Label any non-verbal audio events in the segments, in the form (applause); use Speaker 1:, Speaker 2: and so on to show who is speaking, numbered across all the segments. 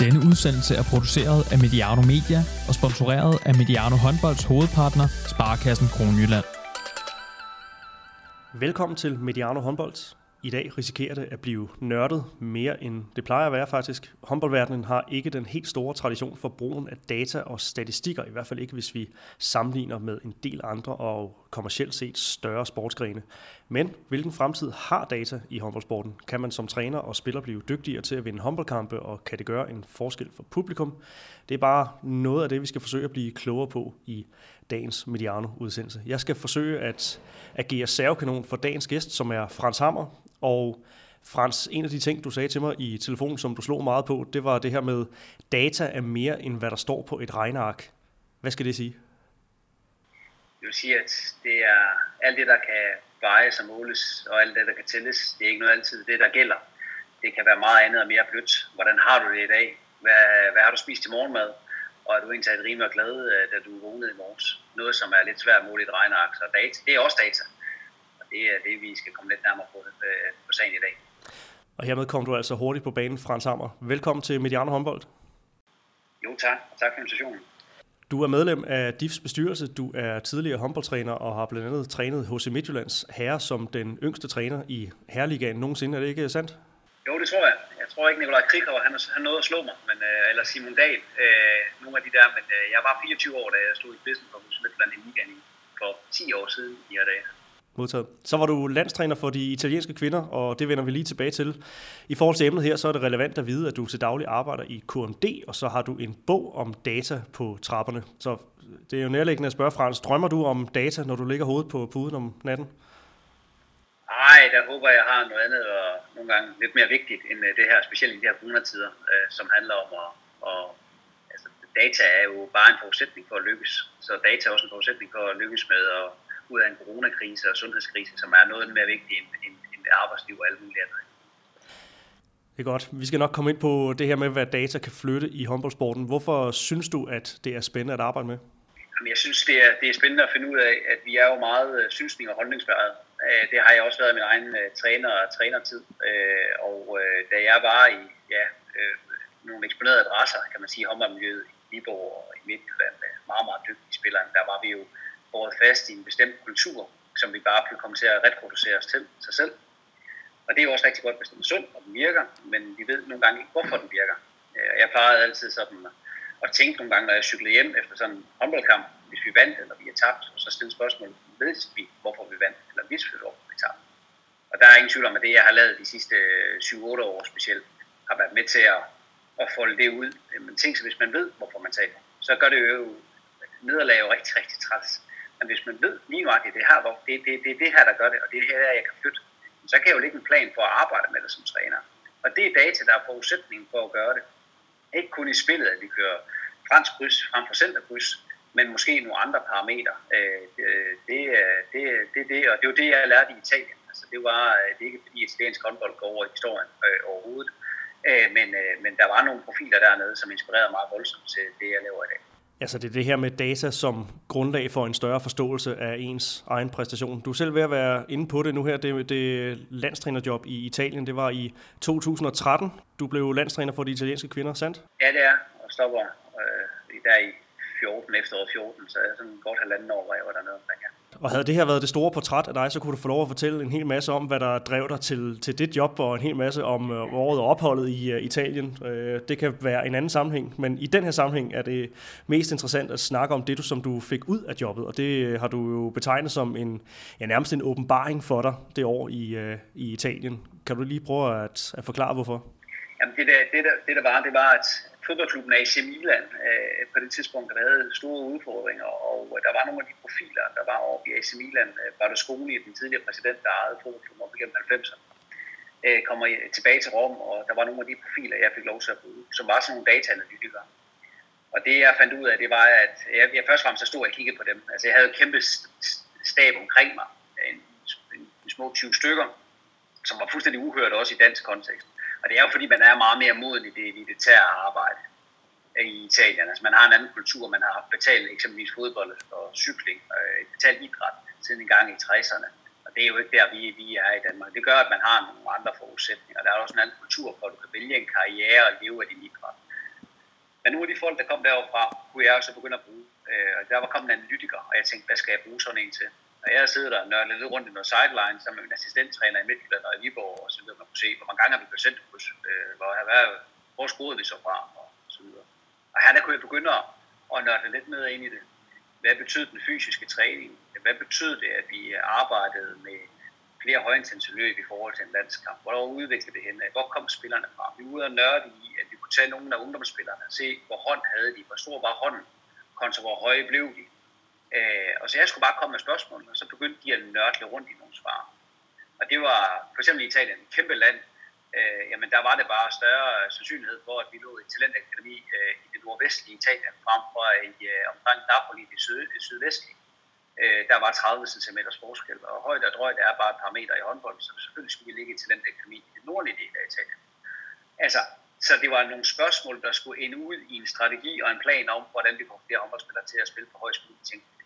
Speaker 1: Denne udsendelse er produceret af Mediano Media og sponsoreret af Mediano Håndbolds hovedpartner, Sparkassen Kronjylland.
Speaker 2: Velkommen til Mediano Håndbold. I dag risikerer det at blive nørdet mere end det plejer at være faktisk. Håndboldverdenen har ikke den helt store tradition for brugen af data og statistikker, i hvert fald ikke hvis vi sammenligner med en del andre og kommercielt set større sportsgrene. Men hvilken fremtid har data i håndboldsporten? Kan man som træner og spiller blive dygtigere til at vinde håndboldkampe, og kan det gøre en forskel for publikum? Det er bare noget af det, vi skal forsøge at blive klogere på i dagens Mediano-udsendelse. Jeg skal forsøge at agere servekanon for dagens gæst, som er Frans Hammer. Og Frans, en af de ting, du sagde til mig i telefonen, som du slog meget på, det var det her med, data er mere end hvad der står på et regneark. Hvad skal det sige?
Speaker 3: Jeg vil sige, at det er alt det, der kan vejes og måles, og alt det, der kan tælles. Det er ikke noget altid det, der gælder. Det kan være meget andet og mere blødt. Hvordan har du det i dag? Hvad, hvad har du spist til morgenmad? Og er du egentlig taget rimelig glad, øh, da du vågnede i morges? Noget, som er lidt svært at måle i et regneark. Så data, det er også data. Og det er det, vi skal komme lidt nærmere på, øh, på sagen i dag.
Speaker 2: Og hermed kom du altså hurtigt på banen, Frans Hammer. Velkommen til Mediano Håndbold.
Speaker 3: Jo, tak. Og tak for invitationen.
Speaker 2: Du er medlem af DIFs bestyrelse, du er tidligere håndboldtræner og har blandt andet trænet HC Midtjyllands herre som den yngste træner i Herreligaen nogensinde. Er det ikke sandt?
Speaker 3: Jo, det tror jeg. Jeg tror ikke, Nikolaj Krighav, han, han nåede at slå mig, men, øh, eller Simon Dahl, øh, nogle af de der, men øh, jeg var 24 år, da jeg stod i spidsen for HC Midtjylland i ligaen for 10 år siden i her dag.
Speaker 2: Modtaget. Så var du landstræner for de italienske kvinder, og det vender vi lige tilbage til. I forhold til emnet her, så er det relevant at vide, at du til daglig arbejder i KMD, og så har du en bog om data på trapperne. Så det er jo nærliggende at spørge, Frans, drømmer du om data, når du ligger hovedet på puden om natten?
Speaker 3: Nej, der håber jeg har noget andet og nogle gange lidt mere vigtigt end øh, det her, specielt i de her coronatider, øh, som handler om at, at altså, data er jo bare en forudsætning for at lykkes. Så data er også en forudsætning for at lykkes med at ud af en coronakrise og sundhedskrise, som er noget mere vigtigt end, end, end arbejdsliv og alt muligt andet.
Speaker 2: Det er godt. Vi skal nok komme ind på det her med, hvad data kan flytte i håndboldsporten. Hvorfor synes du, at det er spændende at arbejde med?
Speaker 3: Jamen, jeg synes, det er, det er spændende at finde ud af, at vi er jo meget øh, synsning- og holdningsbæret. Det har jeg også været i min egen uh, træner og trænertid. Og da jeg var i ja, nogle eksponerede adresser, kan man sige, håndboldmiljøet i Viborg og i Midtjylland, med meget, meget dygtige spillere, der var vi jo båret fast i en bestemt kultur, som vi bare kan komme til at reproducere os til sig selv. Og det er jo også rigtig godt, hvis den er sund og den virker, men vi ved nogle gange ikke, hvorfor den virker. Øh, jeg plejede altid sådan at tænke nogle gange, når jeg cyklede hjem efter sådan en håndboldkamp, hvis vi vandt eller vi er tabt, og så stille spørgsmålet, ved vi, hvorfor vi vandt, eller hvis vi, hvorfor vi tabte. Og der er ingen tvivl om, at det, jeg har lavet de sidste 7-8 år specielt, har været med til at, at folde det ud. Men tænk sig, hvis man ved, hvorfor man taber, så gør det jo nederlag jo rigtig, rigtig træls. Men hvis man ved lige nu, at det, her, hvor det, det, det det her, der gør det, og det er her, jeg kan flytte, så kan jeg jo lægge en plan for at arbejde med det som træner. Og det er data, der er forudsætningen for at gøre det. Ikke kun i spillet, at vi kører fransk kryds frem for centerkryds, men måske nogle andre parametre. Det, det, det, det, det, og det var det, jeg lærte i Italien. Altså, det, var, det er ikke fordi italiensk håndbold går over i historien øh, overhovedet, øh, men, øh, men der var nogle profiler dernede, som inspirerede mig voldsomt til det, jeg laver i dag.
Speaker 2: Altså det er det her med data som grundlag for en større forståelse af ens egen præstation. Du er selv ved at være inde på det nu her. Det, det landstrænerjob i Italien, det var i 2013. Du blev landstræner for de italienske kvinder, sandt?
Speaker 3: Ja, det er. Og stopper øh, der i 14, efteråret 14, så er sådan godt halvanden år, hvor jeg var dernede omkring, ja.
Speaker 2: Og havde det her været det store portræt af dig, så kunne du få lov at fortælle en hel masse om, hvad der drev dig til, til dit job, og en hel masse om øh, året og opholdet i øh, Italien. Øh, det kan være en anden sammenhæng, men i den her sammenhæng er det mest interessant at snakke om det, du, som du fik ud af jobbet, og det øh, har du jo betegnet som en, ja, nærmest en åbenbaring for dig det år i, øh, i Italien. Kan du lige prøve at, at forklare, hvorfor?
Speaker 3: Jamen det, der, det, der, det der var, det var, at fodboldklubben AC Milan øh, på det tidspunkt havde store udfordringer, og der var nogle af de profiler, der var over i AC Milan. Øh, Berlusconi, den tidligere præsident, der ejede fodboldklubben op igennem 90'erne, øh, kommer tilbage til Rom, og der var nogle af de profiler, jeg fik lov til at bruge, som var sådan nogle dataanalytikere. Og det jeg fandt ud af, det var, at jeg, jeg først og fremmest stod og kiggede på dem. Altså jeg havde et kæmpe stab omkring mig, en, en, en små 20 stykker, som var fuldstændig uhørt også i dansk kontekst. Og det er jo fordi, man er meget mere moden i det elitære arbejde i Italien. Altså man har en anden kultur, man har betalt eksempelvis fodbold og cykling, øh, betalt idræt siden en gang i 60'erne. Og det er jo ikke der, vi, vi er i Danmark. Det gør, at man har nogle andre forudsætninger. Der er også en anden kultur hvor du kan vælge en karriere og leve af din idræt. Men nogle af de folk, der kom deroverfra, kunne jeg også begynde at bruge. Øh, og der var kommet en analytiker, og jeg tænkte, hvad skal jeg bruge sådan en til? Når jeg sidder der og nørder lidt rundt i noget sideline sammen med min assistenttræner i Midtjylland og i Viborg, og så videre, man kunne se, hvor mange gange har vi blevet sendt på, øh, hvor, hvad, hvor skruede vi så fra, og så videre. Og her der kunne jeg begynde at, at nørde lidt med ind i det. Hvad betød den fysiske træning? Hvad betød det, at vi arbejdede med flere højintensive løb i forhold til en landskamp? Hvor udviklede det hen? Hvor kom spillerne fra? Vi var ude og nørde i, at vi kunne tage nogle af ungdomsspillerne og se, hvor hånd havde de, hvor stor var hånden, kontra hvor høje blev de. Øh, og så jeg skulle bare komme med spørgsmål, og så begyndte de at nørde rundt i nogle svar. Og det var for eksempel i Italien, et kæmpe land, øh, jamen der var det bare større sandsynlighed for, at vi lå i talentakademi øh, i det nordvestlige Italien, frem for i øh, omkring Napoli i det, syd, det sydvestlige. Øh, der var 30 cm forskel, og højde og drøjt er bare et par meter i håndbold, så selvfølgelig skulle vi ligge i talentakademi i det nordlige del af Italien. Altså, så det var nogle spørgsmål, der skulle ende ud i en strategi og en plan om, hvordan vi får flere håndboldspillere til at spille på højst muligt tænkeligt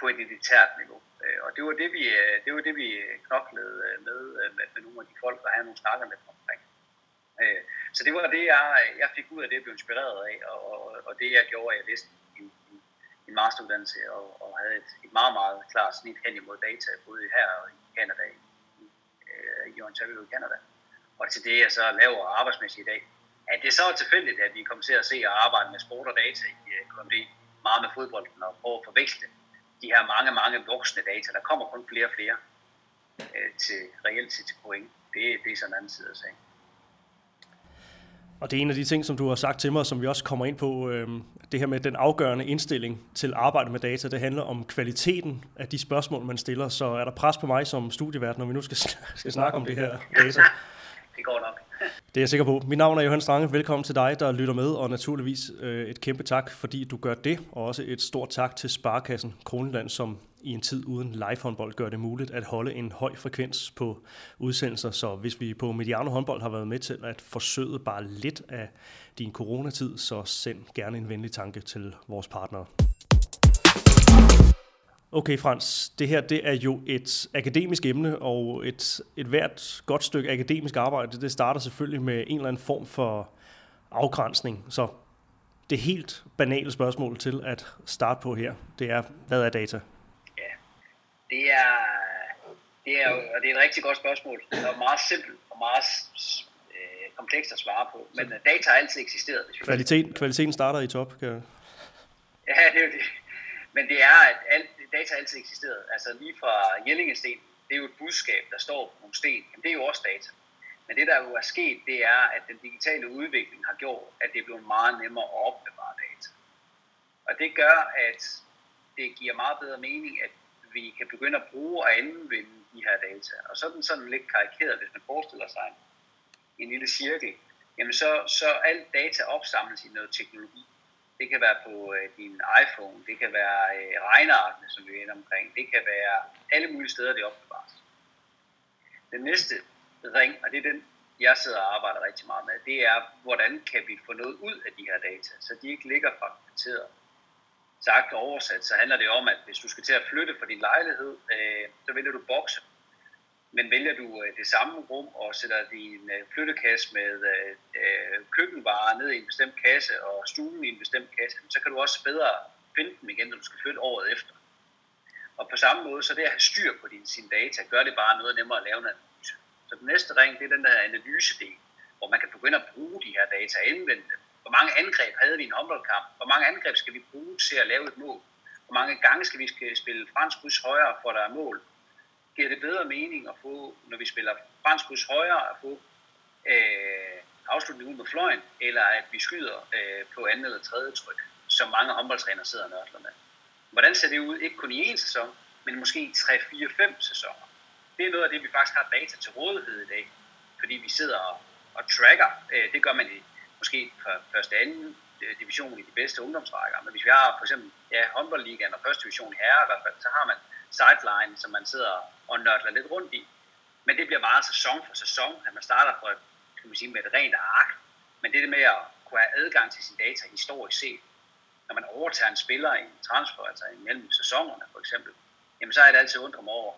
Speaker 3: på et elitært niveau. Øh, og det var det, vi, øh, det var det, vi knoklede øh, med, med, med nogle af de folk, der havde nogle snakker med omkring. Så det var det, jeg, jeg fik ud af det, jeg blev inspireret af, og, og det, jeg gjorde, jeg læste en, en, en masteruddannelse, og, og havde et, et meget, meget klart snit hen imod data, både her og i Canada, i, i Ontario i Canada og til det, jeg så laver arbejdsmæssigt i dag. At det så er tilfældigt, at vi kommer til at se og arbejde med sport og data i KMD, meget med fodbolden, og prøve at forveksle de her mange, mange voksne data. Der kommer kun flere og flere øh, til reelt set til point. Det, det er sådan en anden side af sagen.
Speaker 2: Og det er en af de ting, som du har sagt til mig, som vi også kommer ind på, øh, det her med den afgørende indstilling til arbejde med data, det handler om kvaliteten af de spørgsmål, man stiller. Så er der pres på mig som studievært, når vi nu skal, skal snakke om det her (laughs) data
Speaker 3: det går nok
Speaker 2: det er jeg sikker på. Mit navn er Johan Strange. Velkommen til dig, der lytter med, og naturligvis øh, et kæmpe tak, fordi du gør det, og også et stort tak til Sparkassen Kroneland, som i en tid uden live håndbold gør det muligt at holde en høj frekvens på udsendelser. Så hvis vi på Mediano håndbold har været med til at forsøge bare lidt af din coronatid, så send gerne en venlig tanke til vores partnere. Okay, Frans, det her det er jo et akademisk emne, og et, et hvert godt stykke akademisk arbejde, det starter selvfølgelig med en eller anden form for afgrænsning. Så det helt banale spørgsmål til at starte på her, det er, hvad er data?
Speaker 3: Ja, det er, det er, og det er et rigtig godt spørgsmål, og meget simpelt og meget øh, komplekst at svare på. Men Så. data har altid eksisteret.
Speaker 2: Kvalitet, kvaliteten starter i top, kan jeg...
Speaker 3: Ja, det er jo det. Men det er, at alt, data altid eksisteret. Altså lige fra Jellingesten, det er jo et budskab, der står på nogle sten. Jamen, det er jo også data. Men det, der jo er sket, det er, at den digitale udvikling har gjort, at det er blevet meget nemmere at opbevare data. Og det gør, at det giver meget bedre mening, at vi kan begynde at bruge og anvende de her data. Og sådan sådan lidt karikeret, hvis man forestiller sig en lille cirkel, jamen så, så alt data opsamles i noget teknologi. Det kan være på øh, din iPhone, det kan være øh, regnearkene, som vi er omkring, det kan være alle mulige steder, det opbevares. Den næste ring, og det er den, jeg sidder og arbejder rigtig meget med, det er, hvordan kan vi få noget ud af de her data, så de ikke ligger fragmenteret. Sagt og oversat, så handler det om, at hvis du skal til at flytte fra din lejlighed, øh, så vælger du bokse men vælger du øh, det samme rum og sætter din øh, flyttekasse med øh, køkkenvarer ned i en bestemt kasse og stuen i en bestemt kasse, så kan du også bedre finde dem igen, når du skal flytte året efter. Og på samme måde, så det at have styr på din, sin data, gør det bare noget nemmere at lave en analyse. Så den næste ring, det er den der analysedel, hvor man kan begynde at bruge de her data og anvende dem. Hvor mange angreb havde vi i en håndboldkamp? Hvor mange angreb skal vi bruge til at lave et mål? Hvor mange gange skal vi spille fransk kryds højere for der er mål? Giver det bedre mening at få, når vi spiller fransk kryds højre, at få øh, afslutning ud med fløjen, eller at vi skyder øh, på andet eller tredje tryk, som mange håndboldtrænere sidder og nørkler med. Hvordan ser det ud? Ikke kun i én sæson, men måske i 3, 4, 5 sæsoner. Det er noget af det, vi faktisk har data til rådighed i dag, fordi vi sidder og, og tracker. Øh, det gør man i måske fra første anden øh, division i de bedste ungdomsrækker. Men hvis vi har for eksempel ja, håndboldligaen og første division i herre i hvert fald, så har man sideline, som man sidder og nørder lidt rundt i. Men det bliver meget sæson for sæson, at man starter på kan man sige, med et rent ark. Men det, det med at kunne have adgang til sin data historisk set, når man overtager en spiller i en transfer, altså mellem sæsonerne for eksempel, jamen så er det altid undret mig over,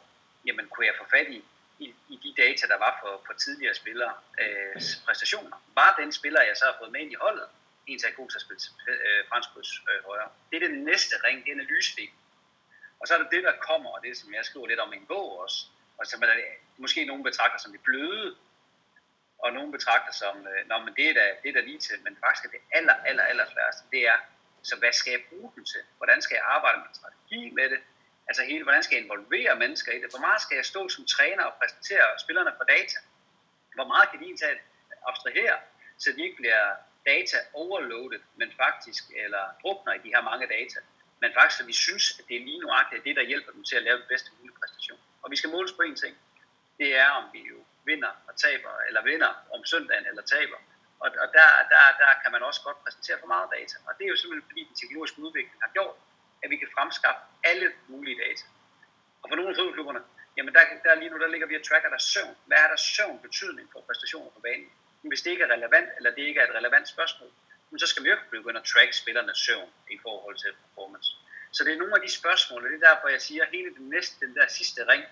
Speaker 3: jamen kunne jeg få fat i, i, i de data, der var for, for tidligere spillere øh, præstationer. Var den spiller, jeg så har fået med ind i holdet, en til at god til at spille øh, fransk øh, højre. Det er det næste ring, det er analysedelen. Og så er der det, der kommer, og det som jeg skriver lidt om i en bog også, og som er måske nogen betragter som det bløde, og nogen betragter som, øh, Nå, men det er, da, det er da lige til, men faktisk er det aller, aller, aller sværeste, det er, så hvad skal jeg bruge den til? Hvordan skal jeg arbejde med strategi med det? Altså hele, hvordan skal jeg involvere mennesker i det? Hvor meget skal jeg stå som træner og præsentere spillerne for data? Hvor meget kan de indtage abstrahere, så de ikke bliver data overloaded, men faktisk, eller drukner i de her mange data, men faktisk så vi synes, at det er lige nuagtigt det, der hjælper dem til at lave den bedste mulige præstation. Og vi skal måles på en ting. Det er, om vi jo vinder og taber, eller vinder om søndagen eller taber. Og, og der, der, der kan man også godt præsentere for meget data. Og det er jo simpelthen fordi den teknologiske udvikling har gjort, at vi kan fremskaffe alle mulige data. Og for nogle af fodboldklubberne, jamen der, der lige nu, der ligger vi og tracker der søvn. Hvad er der søvn betydning for præstationer på banen? Men hvis det ikke er relevant, eller det ikke er et relevant spørgsmål, så skal vi jo begynde at track spillernes søvn i forhold til performance. Så det er nogle af de spørgsmål, og det er derfor, jeg siger, at hele den næste, den der sidste ring,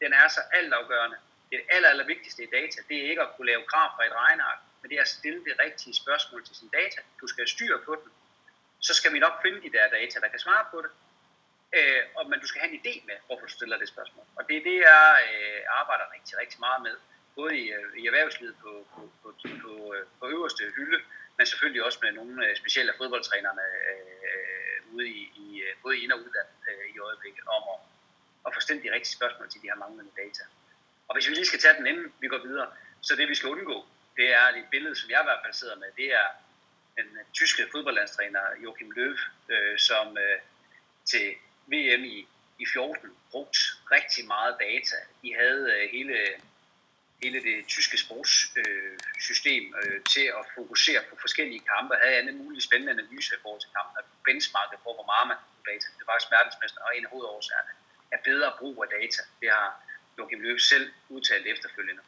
Speaker 3: den er så altafgørende. Det aller, aller vigtigste i data, det er ikke at kunne lave graf fra et regneark, men det er at stille det rigtige spørgsmål til sin data. Du skal have styr på den. Så skal vi nok finde de der data, der kan svare på det. Øh, og, men du skal have en idé med, hvorfor du stiller det spørgsmål. Og det er det, jeg øh, arbejder rigtig, rigtig meget med. Både i, øh, i erhvervslivet på, på, på, på, øh, på øverste hylde, men selvfølgelig også med nogle øh, specielle fodboldtrænerne øh, ude i, i, øh, både ind- og udland øh, i øjeblikket, om at, at få stillet de rigtige spørgsmål til de her manglende data. Og hvis vi lige skal tage den, inden vi går videre, så det vi skal undgå, det er det billede, som jeg i hvert fald sidder med, det er den øh, tyske fodboldlandstræner Joachim Löw, øh, som øh, til VM i, i 14 brugt rigtig meget data. De havde øh, hele hele det tyske sportssystem øh, til at fokusere på forskellige kampe, havde jeg en mulig spændende analyse i forhold til kampen, og benchmarket på, hvor meget man kunne data. Det var faktisk verdensmester, og en af hovedårsagerne er bedre brug af data. Det har Joachim Løb selv udtalt efterfølgende.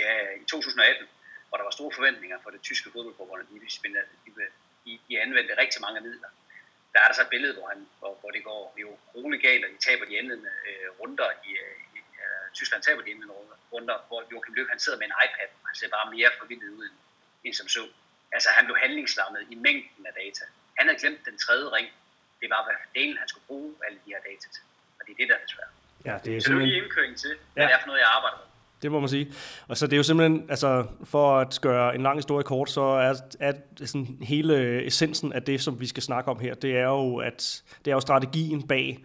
Speaker 3: Ja, i 2018, hvor der var store forventninger for det tyske fodboldforbund, de, de, de, de anvendte rigtig mange midler. Der er der så et billede, hvor, han, hvor, hvor det går jo roligt galt, og de taber de indledende øh, runder i, øh, Tyskland taber de indledende runder hvor Joachim Løb han sidder med en iPad, og han ser bare mere forvildet ud end som så. Altså han blev handlingslammet i mængden af data. Han havde glemt den tredje ring. Det var, hvad delen han skulle bruge alle de her data til. Og det er det, der er svært. Ja, det er så simpelthen... lige indkøring til, hvad ja. det er for noget, jeg arbejder med.
Speaker 2: Det må man sige. Og så det er jo simpelthen, altså for at gøre en lang historie kort, så er, er sådan hele essensen af det, som vi skal snakke om her, det er jo, at det er jo strategien bag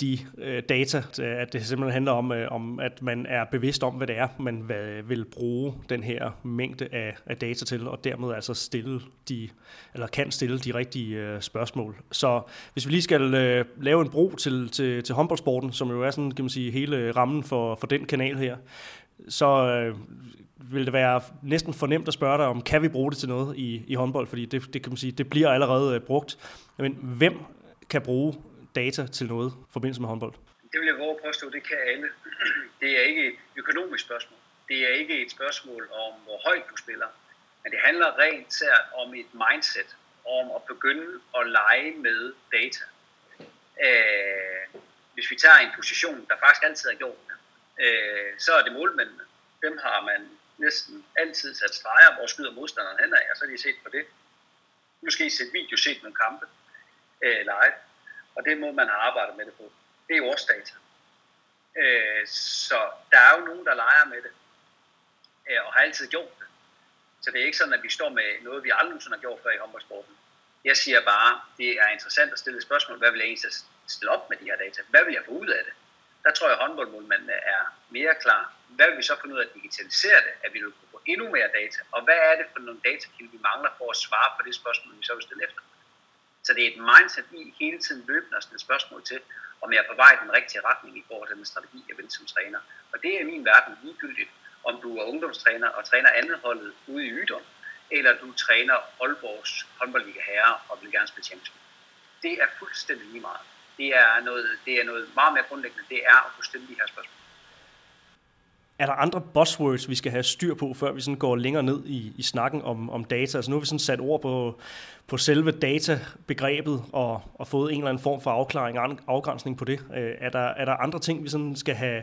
Speaker 2: de øh, data, øh, at det simpelthen handler om, øh, om, at man er bevidst om, hvad det er, man hvad, vil bruge den her mængde af, af data til, og dermed altså stille de, eller kan stille de rigtige øh, spørgsmål. Så hvis vi lige skal øh, lave en bro til, til, til håndboldsporten, som jo er sådan, kan man sige, hele rammen for, for den kanal her, så øh, vil det være næsten fornemt at spørge dig om, kan vi bruge det til noget i, i håndbold, fordi det, det kan man sige, det bliver allerede øh, brugt. Men hvem kan bruge data til noget i forbindelse med håndbold?
Speaker 3: Det vil jeg våge påstå, det kan alle. (clears throat) Det er ikke et økonomisk spørgsmål. Det er ikke et spørgsmål om, hvor højt du spiller. Men det handler rent sært om et mindset, om at begynde at lege med data. Øh, hvis vi tager en position, der faktisk altid har gjort øh, så er det målmændene. Dem har man næsten altid sat streger, hvor skyder modstanderen hen af, og så har de set på det. Måske set video, set nogle kampe øh, live. Og det må man har arbejdet med det på. Det er årsdata. Øh, så der er jo nogen, der leger med det, øh, og har altid gjort det. Så det er ikke sådan, at vi står med noget, vi aldrig nogensinde har gjort før i håndboldsporten. Jeg siger bare, det er interessant at stille et spørgsmål, hvad vil jeg egentlig stille op med de her data? Hvad vil jeg få ud af det? Der tror jeg, at håndboldmålmændene er mere klar. Hvad vil vi så finde ud af at digitalisere det? At vi vil kunne få endnu mere data? Og hvad er det for nogle datakilder, vi mangler for at svare på det spørgsmål, vi så vil stille efter? Så det er et mindset i hele tiden løbende at stille spørgsmål til, om jeg er på vej i den rigtige retning i forhold til den strategi, jeg vil som træner. Og det er i min verden ligegyldigt, om du er ungdomstræner og træner andet holdet ude i Ydom, eller du træner Aalborgs håndboldliga herre og vil gerne spille Champions Det er fuldstændig lige meget. Det er, noget, det er noget meget mere grundlæggende. Det er at kunne stille de her spørgsmål.
Speaker 2: Er der andre buzzwords, vi skal have styr på, før vi sådan går længere ned i, i snakken om, om data? Altså nu har vi sådan sat ord på, på selve databegrebet og, og fået en eller anden form for afklaring og afgrænsning på det. Øh, er, der, er der andre ting, vi sådan skal have,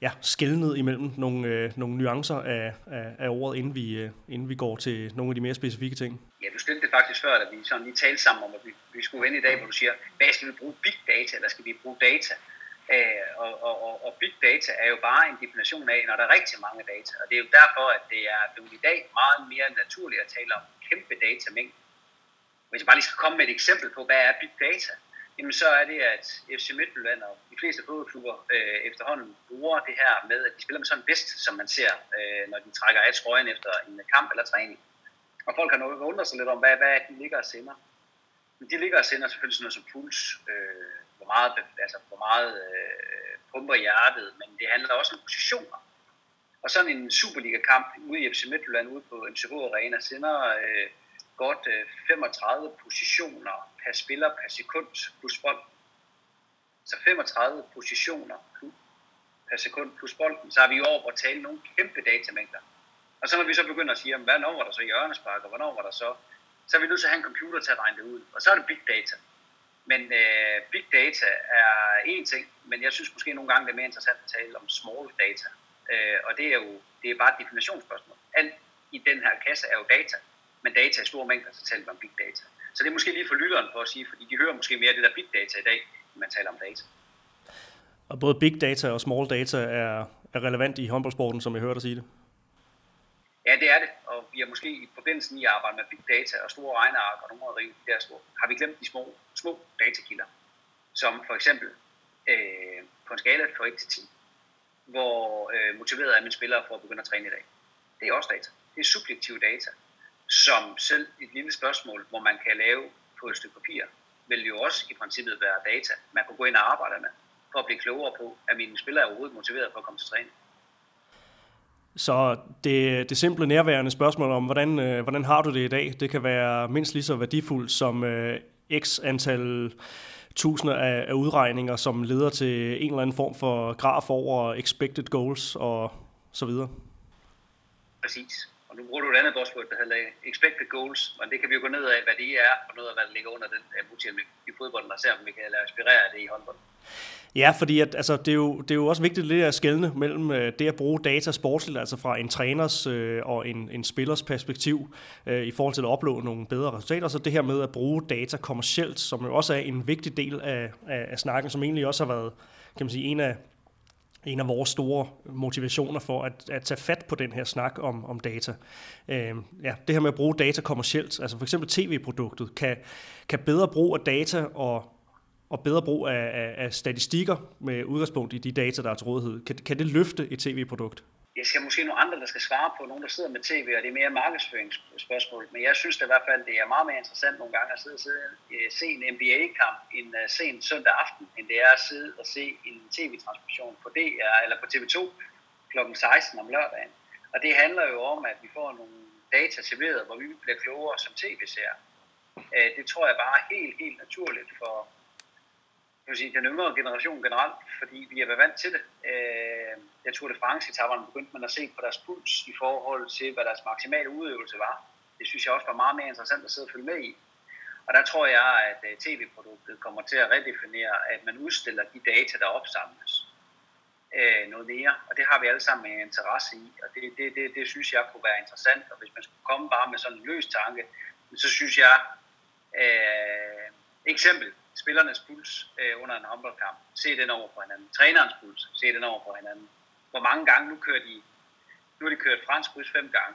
Speaker 2: ja, skældnet imellem nogle, øh, nogle nuancer af, af, af ordet, inden vi, øh, inden vi går til nogle af de mere specifikke ting?
Speaker 3: Ja, du stillede det faktisk før, da vi sådan lige talte sammen om, at vi, vi skulle vende i dag, hvor du siger, hvad skal vi bruge big data, eller skal vi bruge data? Øh, og, og, og, big data er jo bare en definition af, når der er rigtig mange data. Og det er jo derfor, at det er blevet i dag meget mere naturligt at tale om kæmpe datamængder. Hvis jeg bare lige skal komme med et eksempel på, hvad er big data, jamen så er det, at FC Midtjylland og de fleste fodboldklubber øh, efterhånden bruger det her med, at de spiller med sådan en vest, som man ser, øh, når de trækker af trøjen efter en kamp eller træning. Og folk har nok undret sig lidt om, hvad, hvad de ligger og sender. Men de ligger og sender selvfølgelig sådan noget som puls, øh, hvor meget, altså, hvor meget øh, pumper i hjertet, men det handler også om positioner. Og sådan en Superliga-kamp ude i FC Midtjylland ude på MCH Arena sender øh, godt øh, 35 positioner per spiller per sekund plus bold. Så 35 positioner per sekund plus bolden, så har vi over at tale nogle kæmpe datamængder. Og så når vi så begynder at sige, hvornår var der så hjørnespark, og hvornår var der så, så er vi nødt til at have en computer til at regne det ud. Og så er det big data. Men øh, big data er en ting, men jeg synes måske nogle gange, det er mere interessant at tale om small data. Øh, og det er jo det er bare et definitionsspørgsmål. Alt i den her kasse er jo data, men data i store mængder, så taler om big data. Så det er måske lige for lytteren for at sige, fordi de hører måske mere det der big data i dag, når man taler om data.
Speaker 2: Og både big data og small data er, er relevant i håndboldsporten, som jeg hørte dig sige det.
Speaker 3: Ja, det er det, og vi har måske i forbindelsen i at arbejde med big data og store regneark og nogle af de der store, har vi glemt de små, små datakilder, som for eksempel øh, på en skala fra 1 til 10, hvor øh, motiveret er mine spillere for at begynde at træne i dag. Det er også data. Det er subjektive data, som selv et lille spørgsmål, hvor man kan lave på et stykke papir, vil jo også i princippet være data, man kunne gå ind og arbejde med, for at blive klogere på, at mine spillere er overhovedet motiveret for at komme til træning.
Speaker 2: Så det, det simple nærværende spørgsmål om, hvordan, øh, hvordan har du det i dag, det kan være mindst lige så værdifuldt som øh, x antal tusinder af, af udregninger, som leder til en eller anden form for graf over expected goals og så videre.
Speaker 3: Præcis. Og nu bruger du et andet buzzword, der hedder expected goals, men det kan vi jo gå ned af, hvad det er, og noget af, hvad der ligger under den øh, multiel i fodbolden, og se om vi kan lade inspirere det i håndbold.
Speaker 2: Ja, fordi at, altså, det, er jo, det er jo også vigtigt lidt at skelne mellem øh, det at bruge data sportsligt, altså fra en træners øh, og en, en spillers perspektiv øh, i forhold til at opnå nogle bedre resultater, så det her med at bruge data kommercielt, som jo også er en vigtig del af, af, af snakken, som egentlig også har været kan man sige, en af en af vores store motivationer for at, at tage fat på den her snak om, om data. Øh, ja, det her med at bruge data kommercielt, altså for eksempel tv-produktet, kan, kan bedre brug af data og, og bedre brug af, af, af statistikker med udgangspunkt i de data, der er til rådighed. Kan, kan det løfte et tv-produkt?
Speaker 3: Det skal måske nogle andre, der skal svare på, nogen der sidder med tv, og det er mere markedsføringsspørgsmål. Men jeg synes det i hvert fald, det er meget mere interessant nogle gange at sidde og sidde, uh, se en NBA-kamp en uh, sen søndag aften, end det er at sidde og se en tv-transmission på DR eller på TV2 kl. 16 om lørdagen. Og det handler jo om, at vi får nogle data serveret, hvor vi bliver klogere som tv ser. Uh, øh, det tror jeg bare er helt, helt naturligt for jeg vil sige, den yngre generation generelt, fordi vi er været vant til det. Øh, jeg tror, det franske etapperne begyndte man at se på deres puls i forhold til, hvad deres maksimale udøvelse var. Det synes jeg også var meget mere interessant at sidde og følge med i. Og der tror jeg, at øh, tv-produktet kommer til at redefinere, at man udstiller de data, der opsamles øh, noget mere. Og det har vi alle sammen en interesse i, og det, det, det, det synes jeg kunne være interessant. Og hvis man skulle komme bare med sådan en løs tanke, så synes jeg, øh, eksempel, spillernes puls øh, under en håndboldkamp. Se den over for hinanden. Trænerens puls. Se den over for hinanden. Hvor mange gange nu kører de, nu har de kørt fransk kryds fem gange.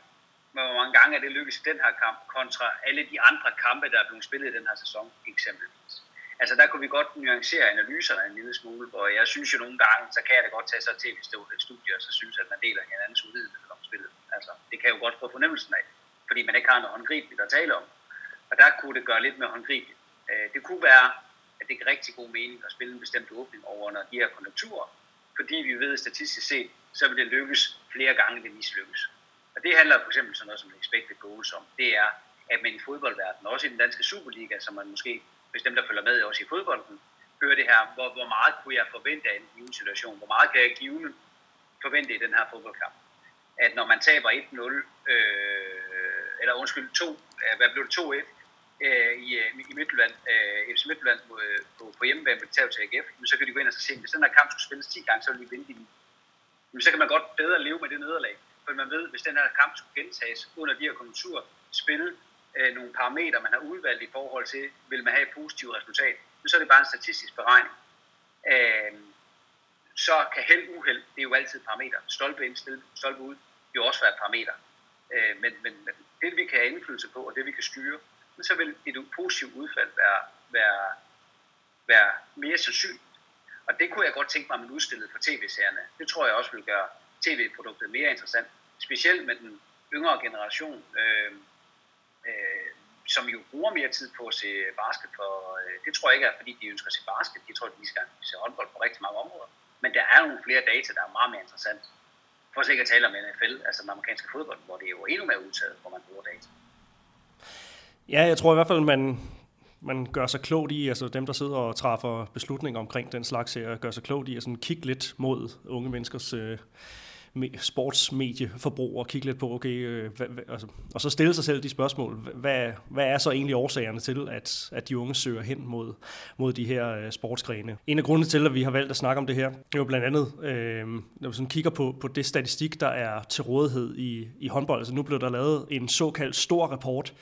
Speaker 3: Men hvor mange gange er det lykkedes i den her kamp kontra alle de andre kampe, der er blevet spillet i den her sæson, eksempelvis. Altså der kunne vi godt nuancere analyserne en lille smule, hvor jeg synes jo nogle gange, så kan jeg da godt tage så til et studie, og så synes at man deler hinandens uvidenhed om spillet. Altså det kan jeg jo godt få fornemmelsen af, fordi man ikke har noget håndgribeligt at tale om. Og der kunne det gøre lidt mere håndgribeligt. Øh, det kunne være, det giver rigtig god mening at spille en bestemt åbning over under de her konjunkturer, fordi vi ved statistisk set, så vil det lykkes flere gange, end det mislykkes. Og det handler for eksempel sådan noget som expected goals om. Det er, at man i fodboldverdenen, også i den danske Superliga, som man måske, hvis dem der følger med også i fodbolden, hører det her, hvor, hvor meget kunne jeg forvente af en given situation, hvor meget kan jeg give forvente i den her fodboldkamp. At når man taber 1-0, øh, eller undskyld, 2, øh, hvad blev det 2-1, øh, i, øh, i Midtjylland, øh, FC Midtjylland på, på, på hjemmebane med til AGF, men så kan de gå ind og så se, hvis den her kamp skulle spilles 10 gange, så vil de vinde den. men så kan man godt bedre leve med det nederlag. For man ved, hvis den her kamp skulle gentages under de her konjunkturer, spille øh, nogle parametre, man har udvalgt i forhold til, vil man have et positivt resultat. Men så er det bare en statistisk beregning. Øh, så kan held uheld, det er jo altid parametre. Stolpe ind, stolpe ud, jo også være parametre. Øh, men, men, men det vi kan have indflydelse på, og det vi kan styre, så vil et positivt udfald være, være, være mere sandsynligt. Og det kunne jeg godt tænke mig, at man udstillede for tv-serierne. Det tror jeg også vil gøre tv-produktet mere interessant. Specielt med den yngre generation, øh, øh, som jo bruger mere tid på at se basket. For, øh, det tror jeg ikke er, fordi de ønsker at se basket. De tror, at de skal se håndbold på rigtig mange områder. Men der er nogle flere data, der er meget mere interessant. For at ikke at tale om NFL, altså den amerikanske fodbold, hvor det er jo endnu mere udtaget, hvor man bruger data.
Speaker 2: Ja, jeg tror i hvert fald, man, man gør sig klogt i, altså dem, der sidder og træffer beslutninger omkring den slags her, gør sig klogt i at sådan kigge lidt mod unge menneskers øh, sportsmedieforbrug og kigge lidt på, okay, øh, hvad, hvad, altså, og så stille sig selv de spørgsmål, hvad, hvad er så egentlig årsagerne til, at, at de unge søger hen mod, mod de her øh, sportsgrene? En af grundene til, at vi har valgt at snakke om det her, er jo blandt andet, øh, når vi sådan kigger på, på det statistik, der er til rådighed i, i håndbold. Altså nu blev der lavet en såkaldt stor rapport,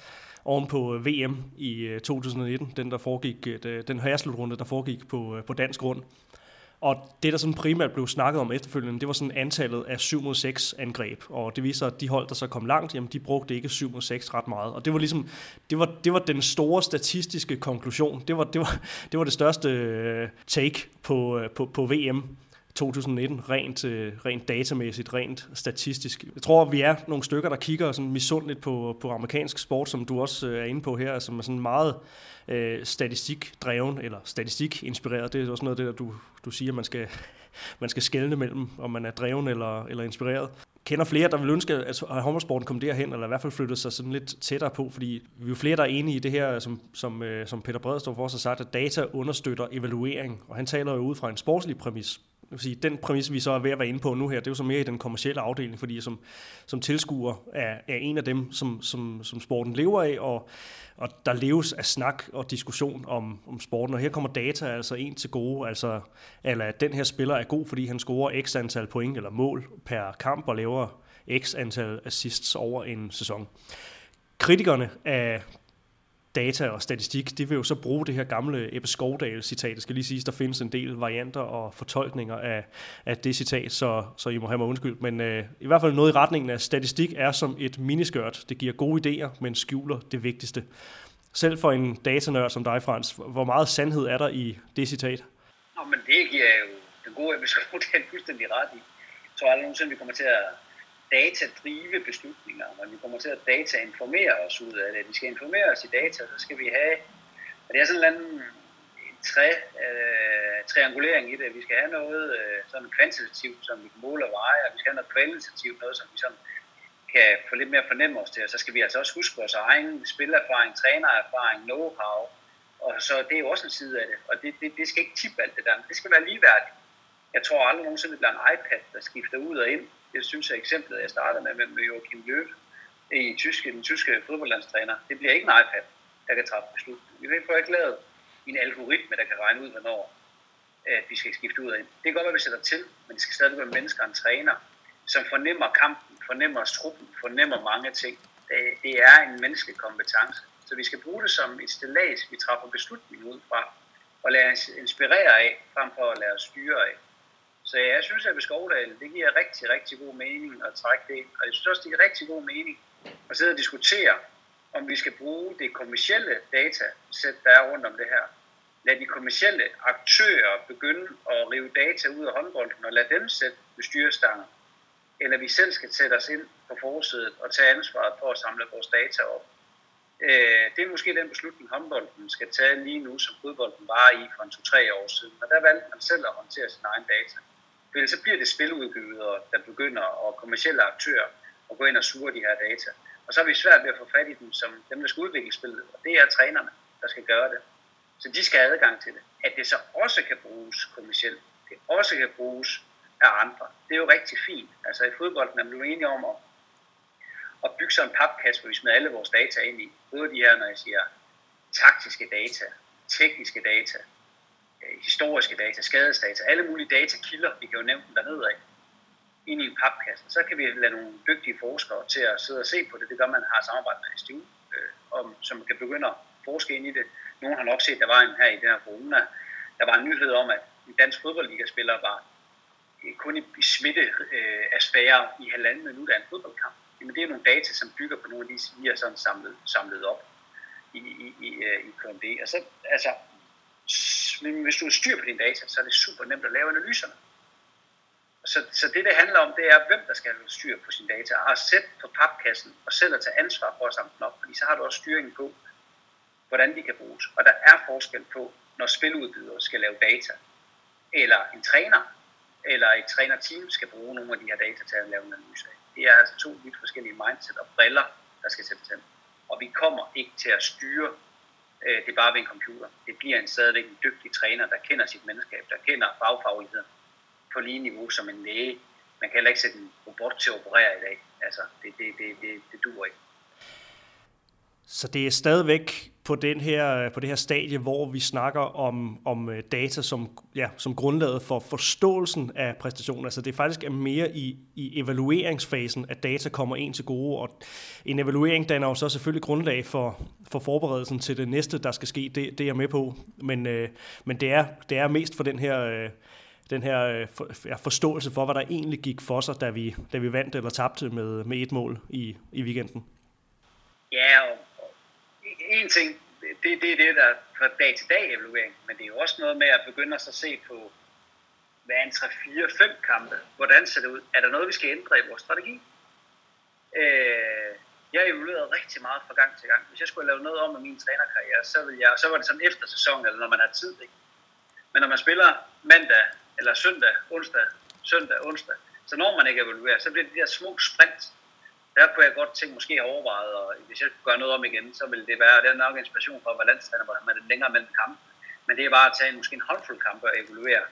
Speaker 2: oven på øh, VM i øh, 2019, den der foregik, øh, den her der foregik på, på dansk grund. Og det, der sådan primært blev snakket om efterfølgende, det var sådan antallet af 7 mod 6 angreb. Og det viser, at de hold, der så kom langt, jamen de brugte ikke 7 mod 6 ret meget. Og det var ligesom, det var, det var den store statistiske konklusion. Det var det, var, det, var det største take på, på, på VM 2019, rent, øh, rent datamæssigt, rent statistisk. Jeg tror, vi er nogle stykker, der kigger sådan misundeligt på, på amerikansk sport, som du også øh, er inde på her, som er sådan meget øh, statistikdreven, eller statistikinspireret. Det er også noget af det, der du, du siger, man skal, (laughs) man skal skelne mellem, om man er dreven eller, eller inspireret kender flere, der vil ønske, at håndboldsporten kom derhen, eller i hvert fald flyttede sig sådan lidt tættere på, fordi vi er jo flere, der er enige i det her, som, som, øh, som Peter Bredestorff også har sagt, at data understøtter evaluering, og han taler jo ud fra en sportslig præmis vil sige, den præmis, vi så er ved at være inde på nu her, det er jo så mere i den kommercielle afdeling, fordi som, som tilskuer er, er en af dem, som, som, som sporten lever af, og, og der leves af snak og diskussion om, om sporten, og her kommer data altså en til gode, altså eller at den her spiller er god, fordi han scorer x antal point eller mål per kamp og laver x antal assists over en sæson. Kritikerne af data og statistik, det vil jo så bruge det her gamle Ebbe Skovdal-citat. Det skal lige siges, der findes en del varianter og fortolkninger af, af det citat, så, så I må have mig undskyld. Men øh, i hvert fald noget i retningen af, statistik er som et miniskørt. Det giver gode idéer, men skjuler det vigtigste. Selv for en datanørd som dig, Frans, hvor meget sandhed er der i det citat?
Speaker 3: Nå, men det giver jo den gode Ebbe Skovdal fuldstændig ret i. Jeg tror aldrig nogensinde, vi kommer til at data-drive beslutninger, men vi kommer til at datainformere os ud af det. Vi skal informere os i data, så skal vi have, og det er sådan en anden tre, øh, triangulering i det. Vi skal have noget øh, sådan kvantitativt, som vi kan måle og veje, og vi skal have noget kvalitativt, noget som vi sådan kan få lidt mere fornemme os til, og så skal vi altså også huske vores egen spillerfaring, trænererfaring, know-how, og så det er jo også en side af det, og det, det, det skal ikke tippe alt det der, det skal være ligeværdigt. Jeg tror aldrig nogensinde, det bliver en iPad, der skifter ud og ind jeg synes at eksemplet, jeg startede med, med Joachim Löw i tyske, den tyske fodboldlandstræner. Det bliver ikke en iPad, der kan træffe beslutninger. Vi får ikke lavet en algoritme, der kan regne ud, hvornår at vi skal skifte ud af. Det kan godt være, at vi sætter til, men det skal stadig være mennesker en træner, som fornemmer kampen, fornemmer truppen, fornemmer mange ting. Det er en menneskelig kompetence. Så vi skal bruge det som et stillads, vi træffer beslutninger ud fra, og lade os inspirere af, frem for at lade os styre af. Så jeg synes, at ved Skovdal, det giver rigtig, rigtig god mening at trække det ind. Og jeg synes også, det giver rigtig god mening at sidde og diskutere, om vi skal bruge det kommercielle datasæt, der er rundt om det her. Lad de kommercielle aktører begynde at rive data ud af håndbolden og lad dem sætte bestyrestanger. Eller vi selv skal sætte os ind på forsædet og tage ansvaret for at samle vores data op. Øh, det er måske den beslutning, håndbolden skal tage lige nu, som fodbolden var i for en to-tre år siden. Og der valgte man selv at håndtere sin egen data. For så bliver det spiludgivere, der begynder, og kommersielle aktører, at gå ind og suge de her data. Og så er vi svært ved at få fat i dem som dem, der skal udvikle spillet, og det er trænerne, der skal gøre det. Så de skal have adgang til det. At det så også kan bruges kommersielt, det også kan bruges af andre, det er jo rigtig fint. Altså i fodbolden er man jo enige om at, at bygge sådan en papkasse, hvor vi smider alle vores data ind i. Både de her, når jeg siger taktiske data, tekniske data, Øh, historiske data, skadesdata, alle mulige datakilder, vi kan jo nævne dem dernede af. ind i en papkasse. Så kan vi lade nogle dygtige forskere til at sidde og se på det. Det gør man har samarbejdet med STU, øh, om, som kan begynde at forske ind i det. Nogle har nok set, der var en her i den her corona. Der var en nyhed om, at en dansk fodboldligaspiller var øh, kun i, i smitte øh, af sfære i halvanden minut af en fodboldkamp. Jamen det er nogle data, som bygger på nogle af de, vi har sådan samlet, samlet op i, i, i, øh, i KMD. Og så, altså, hvis du har styr på dine data, så er det super nemt at lave analyserne. Så, så det, det handler om, det er, hvem der skal have styr på sine data, og sætte på papkassen, og selv at tage ansvar for at samle den op, fordi så har du også styringen på, hvordan de kan bruges. Og der er forskel på, når spiludbydere skal lave data, eller en træner, eller et trænerteam skal bruge nogle af de her data til at lave en analyse af. Det er altså to vidt forskellige mindset og briller, der skal sættes ind. Og vi kommer ikke til at styre øh, det bare ved en computer. Det bliver en stadigvæk en dygtig træner, der kender sit menneskab, der kender fagfagligheden på lige niveau som en læge. Man kan heller ikke sætte en robot til at operere i dag. Altså, det, det, det, det, det duer ikke.
Speaker 2: Så det er stadigvæk på, den her, på det her stadie, hvor vi snakker om, om øh, data som, ja, som grundlaget for forståelsen af præstationen. Altså det faktisk er mere i, i evalueringsfasen, at data kommer ind til gode, og en evaluering danner jo så selvfølgelig grundlag for, for forberedelsen til det næste, der skal ske. Det, det er jeg med på, men, øh, men det, er, det er mest for den her... Øh, den her øh, for, ja, forståelse for, hvad der egentlig gik for sig, da vi, da vi vandt eller tabte med, med et mål i, i weekenden.
Speaker 3: Ja, og en ting, det, det er det, der fra dag til dag evaluering, men det er jo også noget med at begynde at så se på, hvad er en 3, 4, 5 kampe? Hvordan ser det ud? Er der noget, vi skal ændre i vores strategi? Øh, jeg evaluerede rigtig meget fra gang til gang. Hvis jeg skulle lave noget om med min trænerkarriere, så, ville jeg, så var det sådan efter sæsonen, eller når man har tid. Ikke? Men når man spiller mandag, eller søndag, onsdag, søndag, onsdag, så når man ikke evaluerer, så bliver det de der små sprint, der kunne jeg godt tænke måske have overvejet, og hvis jeg skulle gøre noget om igen, så ville det være, det er nok inspiration for, hvordan hvor man er længere mellem kampe. Men det er bare at tage en, måske en håndfuld kampe og evaluere.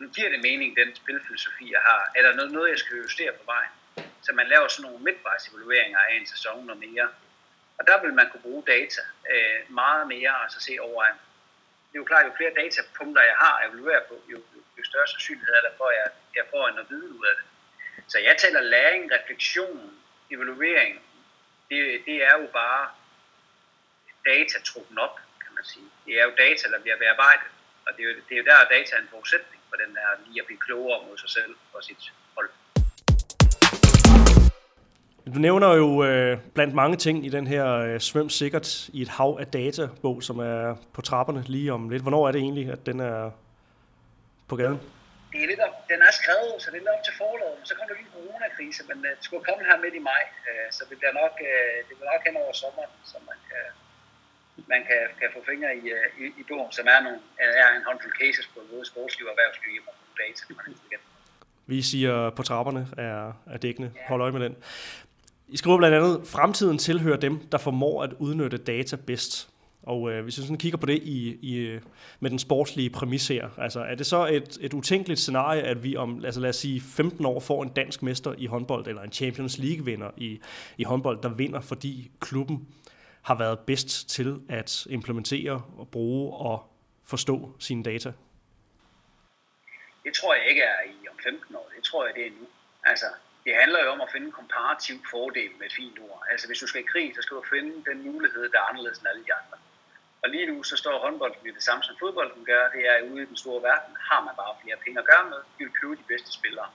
Speaker 3: Nu giver det mening, den spilfilosofi, jeg har. Er der noget, noget jeg skal justere på vejen? Så man laver sådan nogle midtvejsevalueringer af en sæson og mere. Og der vil man kunne bruge data øh, meget mere, og så se over at Det er jo klart, jo flere datapunkter jeg har at evaluere på, jo, jo, større sandsynlighed er der for, at jeg, jeg får en viden ud af det. Så jeg taler læring, refleksion, evaluering, det, det er jo bare data trukken op, kan man sige. Det er jo data, der bliver bearbejdet, og det er jo, det er jo der, data er en forudsætning for den der lige at blive klogere mod sig selv og sit hold.
Speaker 2: Du nævner jo øh, blandt mange ting i den her øh, Svøm Sikkert i et hav af databog, som er på trapperne lige om lidt. Hvornår er det egentlig, at den er på gaden?
Speaker 3: Det er lidt op, den er skrevet, så det er lidt op til forlaget. Så kom der lige en coronakrise, men uh, det skulle komme her midt i maj, uh, så det bliver nok, uh, det bliver nok hen over sommeren, så man kan, man kan, kan få fingre i, uh, i, i bogen, som er, nogle, er en håndfuld cases på både sportsliv og erhvervsliv i data.
Speaker 2: Vi siger på trapperne er, er dækkende. Ja. Hold øje med den. I skriver blandt andet, fremtiden tilhører dem, der formår at udnytte data bedst. Og øh, hvis vi sådan kigger på det i, i, med den sportslige præmis her, altså er det så et, et utænkeligt scenarie, at vi om, altså lad os sige, 15 år får en dansk mester i håndbold, eller en Champions League-vinder i, i håndbold, der vinder, fordi klubben har været bedst til at implementere og bruge og forstå sine data?
Speaker 3: Det tror jeg ikke er i om 15 år. Det tror jeg, det er nu. Altså, det handler jo om at finde en komparativ fordel med fint ord. Altså, hvis du skal i krig, så skal du finde den mulighed, der er anderledes end alle de andre. Og lige nu så står håndbolden det samme som fodbolden gør. Det er ude i den store verden, har man bare flere penge at gøre med. Vi vil købe de bedste spillere.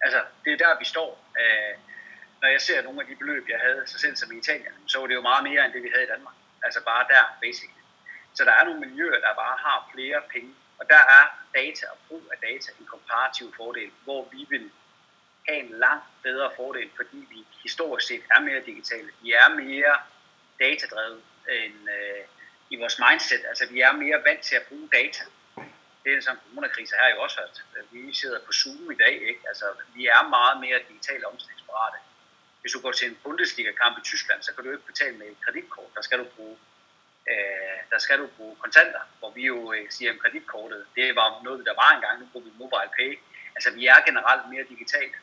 Speaker 3: Altså, det er der, vi står. Øh, når jeg ser nogle af de beløb, jeg havde så selv som i Italien, så var det jo meget mere end det, vi havde i Danmark. Altså bare der, basically. Så der er nogle miljøer, der bare har flere penge. Og der er data og brug af data en komparativ fordel, hvor vi vil have en langt bedre fordel, fordi vi historisk set er mere digitale. Vi er mere datadrevet end, øh, i vores mindset. Altså vi er mere vant til at bruge data. Det er som coronakrisen her jo også at Vi sidder på Zoom i dag, ikke? Altså vi er meget mere digitalt omstillingsparate. Hvis du går til en Bundesliga-kamp i Tyskland, så kan du ikke betale med et kreditkort. Der skal du bruge øh, der skal du bruge kontanter, hvor vi jo øh, siger, at kreditkortet, det var noget, der var engang, nu bruger vi mobile pay. Altså vi er generelt mere digitalt,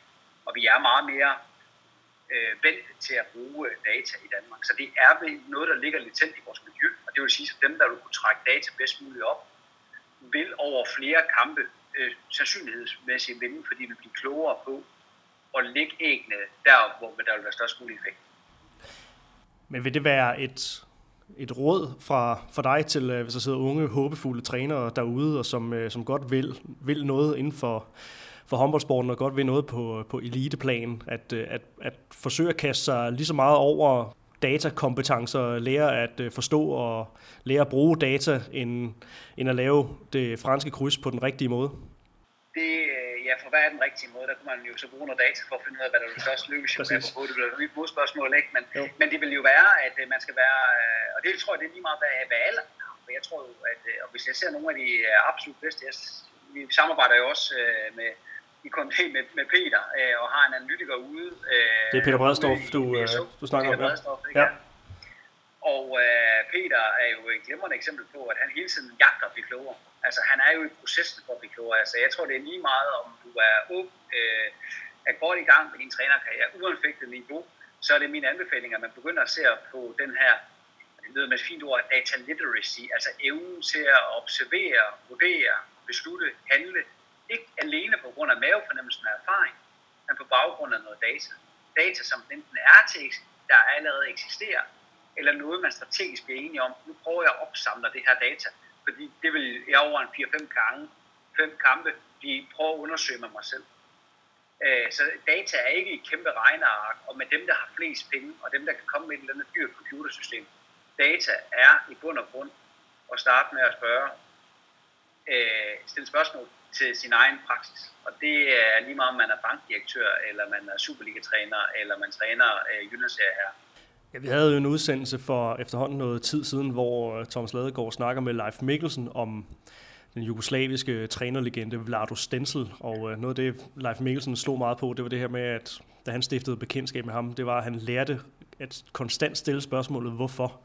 Speaker 3: og vi er meget mere øh, vendt til at bruge øh, data i Danmark. Så det er vel noget, der ligger latent i vores miljø, og det vil sige, at dem, der vil kunne trække data bedst muligt op, vil over flere kampe øh, sandsynlighedsmæssigt vinde, fordi vi bliver klogere på at lægge æggene der, hvor der vil være størst mulig effekt.
Speaker 2: Men vil det være et, et råd fra, fra dig til, øh, hvis der sidder unge, håbefulde trænere derude, og som, øh, som godt vil, vil noget inden for, for håndboldsporten, og godt vil noget på, på eliteplan, at, øh, at, at forsøge at kaste sig lige så meget over datakompetencer, lære at forstå og lære at bruge data, end, end at lave det franske kryds på den rigtige måde?
Speaker 3: Det ja, for hvad er den rigtige måde? Der kunne man jo så bruge noget data for at finde ud af, hvad der vil først lykkes. Jo, på, det bliver et modspørgsmål, ikke? Men, men det vil jo være, at øh, man skal være, øh, og det tror jeg, det er lige meget, hvad, hvad alle For jeg tror jo, at øh, og hvis jeg ser nogle af de absolut bedste, jeg, vi samarbejder jo også med, i KMD med, med Peter, og har en analytiker ude.
Speaker 2: Det er Peter Bredstorff, du, du snakker om.
Speaker 3: Ja. ja. Og øh, Peter er jo et glimrende eksempel på, at han hele tiden jagter at blive klogere. Altså, han er jo i processen for at blive klogere. Altså, jeg tror, det er lige meget, om du er ung, øh, er godt i gang med din trænerkarriere, uanfægtet niveau, så er det min anbefaling, at man begynder at se på den her, det lyder med et fint ord, data literacy, altså evnen til at observere, vurdere, beslutte, handle, ikke alene på grund af mavefornemmelsen af erfaring, men på baggrund af noget data. Data, som enten er til, der allerede eksisterer, eller noget, man strategisk bliver enige om. Nu prøver jeg at opsamle det her data, fordi det vil jeg over en 4-5 gange, fem kampe, blive prøver at undersøge med mig selv. Øh, så data er ikke et kæmpe regneark, og med dem, der har flest penge, og dem, der kan komme med et eller andet dyrt computersystem. Data er i bund og grund at starte med at spørge, øh, stille spørgsmål til sin egen praksis. Og det er lige meget, om man er bankdirektør, eller man er Superliga-træner, eller man træner øh, Jyllandsserie her.
Speaker 2: Ja, vi havde jo en udsendelse for efterhånden noget tid siden, hvor øh, Thomas Ladegaard snakker med Leif Mikkelsen om den jugoslaviske trænerlegende Vlado Stensel, og øh, noget af det, Leif Mikkelsen slog meget på, det var det her med, at da han stiftede bekendtskab med ham, det var, at han lærte at konstant stille spørgsmålet, hvorfor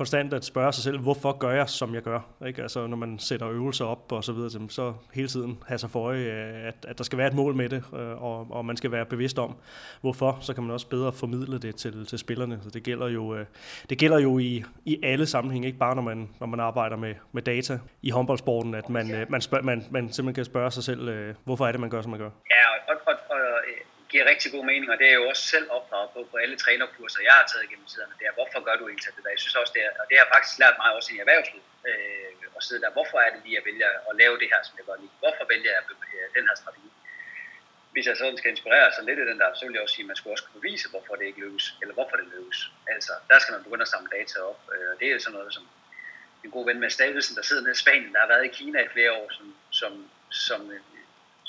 Speaker 2: konstant at spørge sig selv, hvorfor gør jeg, som jeg gør? Ikke? Altså, når man sætter øvelser op og så videre, så hele tiden have sig for øje, at, at der skal være et mål med det, øh, og, og man skal være bevidst om, hvorfor, så kan man også bedre formidle det til, til spillerne. Så det gælder jo, øh, det gælder jo i, i alle sammenhænge, ikke bare når man, når man arbejder med, med data i håndboldsporten, at man, øh, man, spørg, man, man simpelthen kan spørge sig selv, hvorfor er det, man gør, som man gør.
Speaker 3: Ja, og, og, og giver rigtig god mening, og det er jo også selv opdraget på, på alle trænerkurser, jeg har taget gennem tiderne. Det er, hvorfor gør du egentlig det der? Jeg synes også, det er, og det har faktisk lært mig også i erhvervslivet, øh, at sidde der. Hvorfor er det lige, at jeg vælger at lave det her, som jeg godt lide? Hvorfor vælger jeg øh, den her strategi? Hvis jeg sådan skal inspirere sig lidt i den der, så vil jeg også sige, at man skulle også kunne bevise, hvorfor det ikke lykkes, eller hvorfor det lykkes. Altså, der skal man begynde at samle data op, øh, og det er sådan noget, som en god ven med Stavelsen, der sidder nede i Spanien, der har været i Kina i flere år, som, som, som, øh,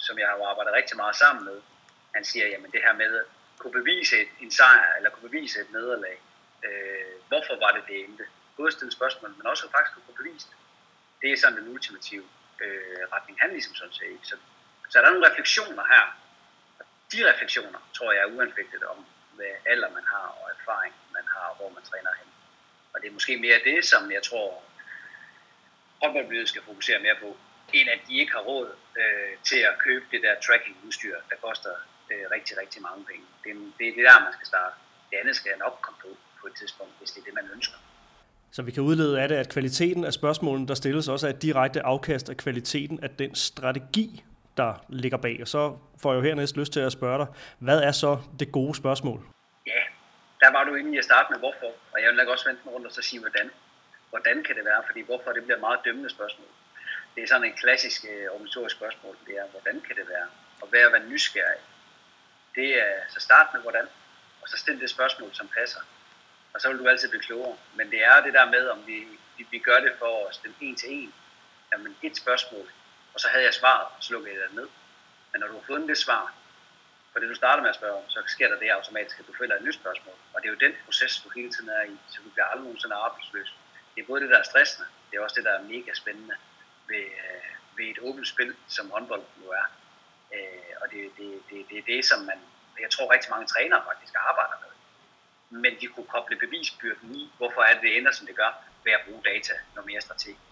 Speaker 3: som jeg har arbejdet rigtig meget sammen med han siger, jamen det her med at kunne bevise et, en sejr, eller kunne bevise et nederlag. Øh, hvorfor var det det endte? Både stille spørgsmål, men også faktisk kunne bevise det. Det er sådan den ultimative øh, retning, han ligesom sådan set. Så, så er der nogle refleksioner her. Og de refleksioner, tror jeg, er uanfægtet om, hvad alder man har, og erfaring man har, hvor man træner hen. Og det er måske mere det, som jeg tror, håndboldmiljøet skal fokusere mere på, end at de ikke har råd øh, til at købe det der tracking-udstyr, der koster øh, rigtig, rigtig mange penge. Det, det er det der, man skal starte. Det andet skal nok komme på på et tidspunkt, hvis det er det, man ønsker.
Speaker 2: Så vi kan udlede af det, at kvaliteten af spørgsmålene, der stilles, også er et direkte afkast af kvaliteten af den strategi, der ligger bag. Og så får jeg jo hernæst lyst til at spørge dig, hvad er så det gode spørgsmål?
Speaker 3: Ja, der var du inde i at starte med hvorfor, og jeg vil nok også vente mig rundt og så sige hvordan. Hvordan kan det være? Fordi hvorfor, det bliver et meget dømmende spørgsmål. Det er sådan en klassisk øh, organisatorisk spørgsmål, det er, hvordan kan det være? Og hvad er være nysgerrig? Det er så start med hvordan, og så stille det spørgsmål, som passer. Og så vil du altid blive klogere. Men det er det der med, om vi, vi, vi gør det for at stille en til en. Jamen et spørgsmål, og så havde jeg svaret, så lukkede jeg det ned. Men når du har fundet det svar, på det du starter med at spørge om, så sker der det automatisk, at du føler et nyt spørgsmål. Og det er jo den proces, du hele tiden er i, så du bliver aldrig nogensinde arbejdsløs. Det er både det, der er stressende, det er også det, der er mega spændende ved, øh, ved et åbent spil, som håndbold nu er. Øh, og det, det, det, det er det, som man, jeg tror rigtig mange trænere faktisk arbejder med. Men de kunne koble bevisbyrden i, hvorfor er det, det ender, som det gør, ved at bruge data noget mere strategisk.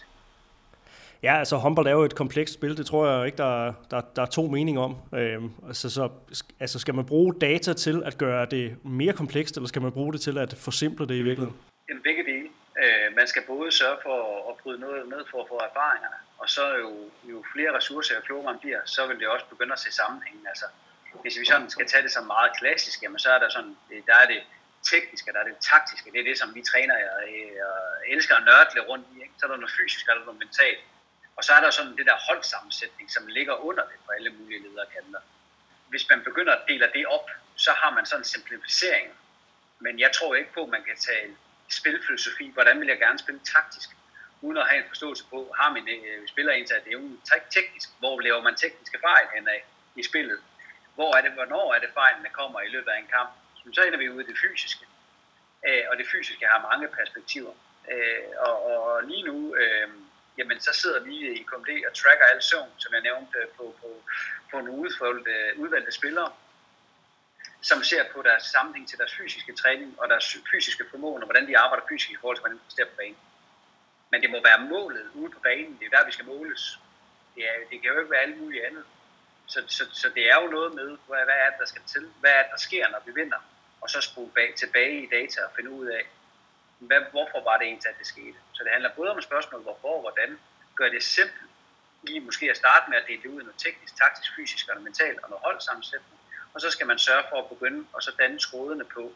Speaker 2: Ja, altså håndbold er jo et komplekst spil, det tror jeg ikke, der, der, der er to meninger om. Øhm, altså, så, altså skal man bruge data til at gøre det mere komplekst, eller skal man bruge det til at forsimple det i virkeligheden?
Speaker 3: En begge dele. Øh, man skal både sørge for at bryde noget ned for at få erfaringerne, og så jo, jo flere ressourcer og klogere man bliver, så vil det også begynde at se sammenhængen. Altså, hvis vi sådan skal tage det som meget klassisk, jamen, så er der sådan, der er det tekniske, der er det taktiske, det er det, som vi træner og, og elsker at nørtle rundt i. Ikke? Så er der noget fysisk, og der er noget mentalt. Og så er der sådan det der holdsammensætning, som ligger under det på alle mulige lederkanter. Hvis man begynder at dele det op, så har man sådan en simplificering. Men jeg tror ikke på, at man kan tage spilfilosofi, hvordan vil jeg gerne spille taktisk, uden at have en forståelse på, har min øh, spiller ind det er teknisk, hvor laver man tekniske fejl henad i spillet, hvor er det, hvornår er det fejlene kommer i løbet af en kamp, så ender vi ude i det fysiske. Øh, og det fysiske har mange perspektiver. Øh, og, og lige nu, øh, jamen så sidder vi i KMD og tracker al søvn, som jeg nævnte øh, på, på, på nogle udvalgte, udvalgte spillere, som ser på deres sammenhæng til deres fysiske træning og deres fysiske formåen, og hvordan de arbejder fysisk i forhold til, hvordan de præsterer på banen. Men det må være målet ude på banen, det er der, vi skal måles. Det, er, det kan jo ikke være alt muligt andet. Så, så, så det er jo noget med, hvad, hvad er det, der skal til? Hvad er det, der sker, når vi vinder? Og så spole bag, tilbage i data og finde ud af, hvad, hvorfor var det egentlig, at det skete. Så det handler både om et spørgsmål, hvorfor og hvordan. Gør det simpelt. Lige måske at starte med at dele det ud i noget teknisk, taktisk, fysisk og mentalt og noget holdsammensætning. Og så skal man sørge for at begynde og så danne trådene på,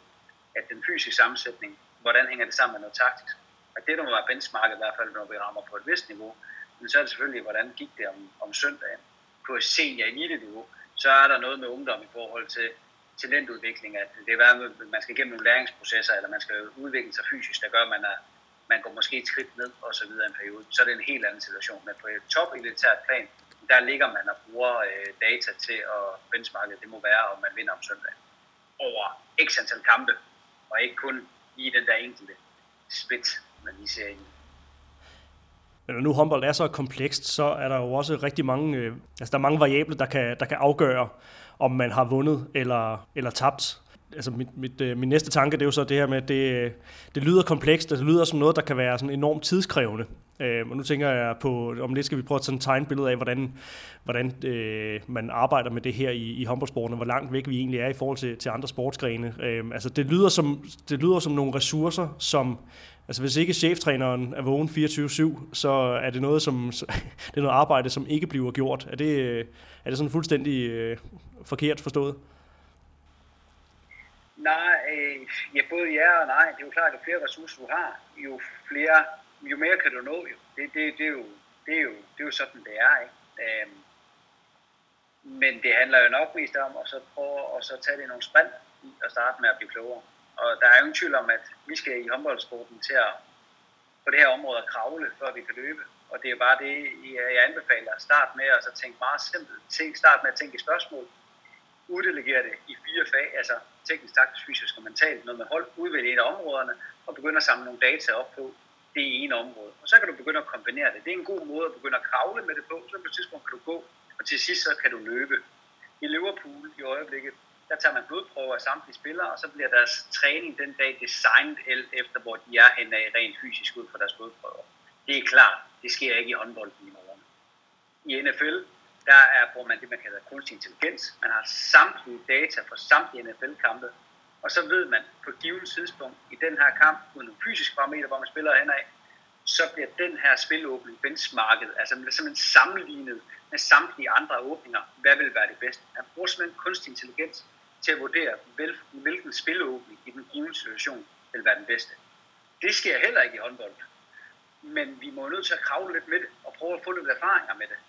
Speaker 3: at den fysiske sammensætning, hvordan hænger det sammen med noget taktisk at det, der må være benchmarket i hvert fald, når vi rammer på et vist niveau, men så er det selvfølgelig, hvordan gik det om, om søndagen. På senior elite niveau, så er der noget med ungdom i forhold til talentudvikling, at det er, at man skal igennem nogle læringsprocesser, eller man skal udvikle sig fysisk, der gør, at man, er, man går måske et skridt ned og så videre en periode. Så er det en helt anden situation. Men på et top elitært plan, der ligger man og bruger øh, data til at benchmarke, det må være, om man vinder om søndag. Over x antal kampe, og ikke kun i den der enkelte spids man lige ser ind
Speaker 2: men når nu håndbold er så komplekst, så er der jo også rigtig mange, øh, altså der er mange variable, der kan, der kan afgøre, om man har vundet eller, eller tabt. Altså mit, mit, øh, min næste tanke, det er jo så det her med, at det, øh, det lyder komplekst, altså det lyder som noget, der kan være sådan enormt tidskrævende. Øh, og nu tænker jeg på, om lidt skal vi prøve at sådan tegne et billede af, hvordan, hvordan øh, man arbejder med det her i, i håndboldsporten, og hvor langt væk vi egentlig er i forhold til, til andre sportsgrene. Øh, altså det lyder, som, det lyder som nogle ressourcer, som Altså hvis ikke cheftræneren er vågen 24-7, så er det noget, som, (laughs) det er noget arbejde, som ikke bliver gjort. Er det, er det sådan fuldstændig øh, forkert forstået?
Speaker 3: Nej, øh, ja, både ja og nej. Det er jo klart, at jo flere ressourcer du har, jo flere, jo mere kan du nå jo. Det, det, det, er, jo, det, er, jo, det er jo sådan, det er. Ikke? Øh, men det handler jo nok mest om at så prøve at så tage det i nogle sprint og starte med at blive klogere. Og der er jo ingen tvivl om, at vi skal i håndboldsporten til at på det her område at kravle, før vi kan løbe. Og det er bare det, jeg anbefaler. Start med at så tænke meget simpelt. Tænk, Start med at tænke i spørgsmål. Uddelegere det i fire fag, altså teknisk, taktisk, fysisk og mentalt. Noget med hold, udvælge et af områderne og begynde at samle nogle data op på det ene område. Og så kan du begynde at kombinere det. Det er en god måde at begynde at kravle med det på. Så på et tidspunkt kan du gå, og til sidst så kan du løbe. I Liverpool i øjeblikket, der tager man blodprøver af samtlige spillere, og så bliver deres træning den dag designet efter, hvor de er henne af rent fysisk ud fra deres blodprøver. Det er klart, det sker ikke i håndbold i morgen. I NFL, der er, bruger man det, man kalder kunstig intelligens. Man har samtlige data fra samtlige NFL-kampe, og så ved man på et givet tidspunkt i den her kamp, uden nogle fysiske parametre, hvor man spiller henad, så bliver den her spilåbning benchmarket, altså man bliver simpelthen sammenlignet med samtlige andre åbninger, hvad vil være det bedste. Man bruger simpelthen kunstig intelligens til at vurdere, hvilken spilåbning i den givende situation vil være den bedste. Det sker heller ikke i håndbold. Men vi må nødt til at kravle lidt med det, og prøve at få lidt erfaringer med det.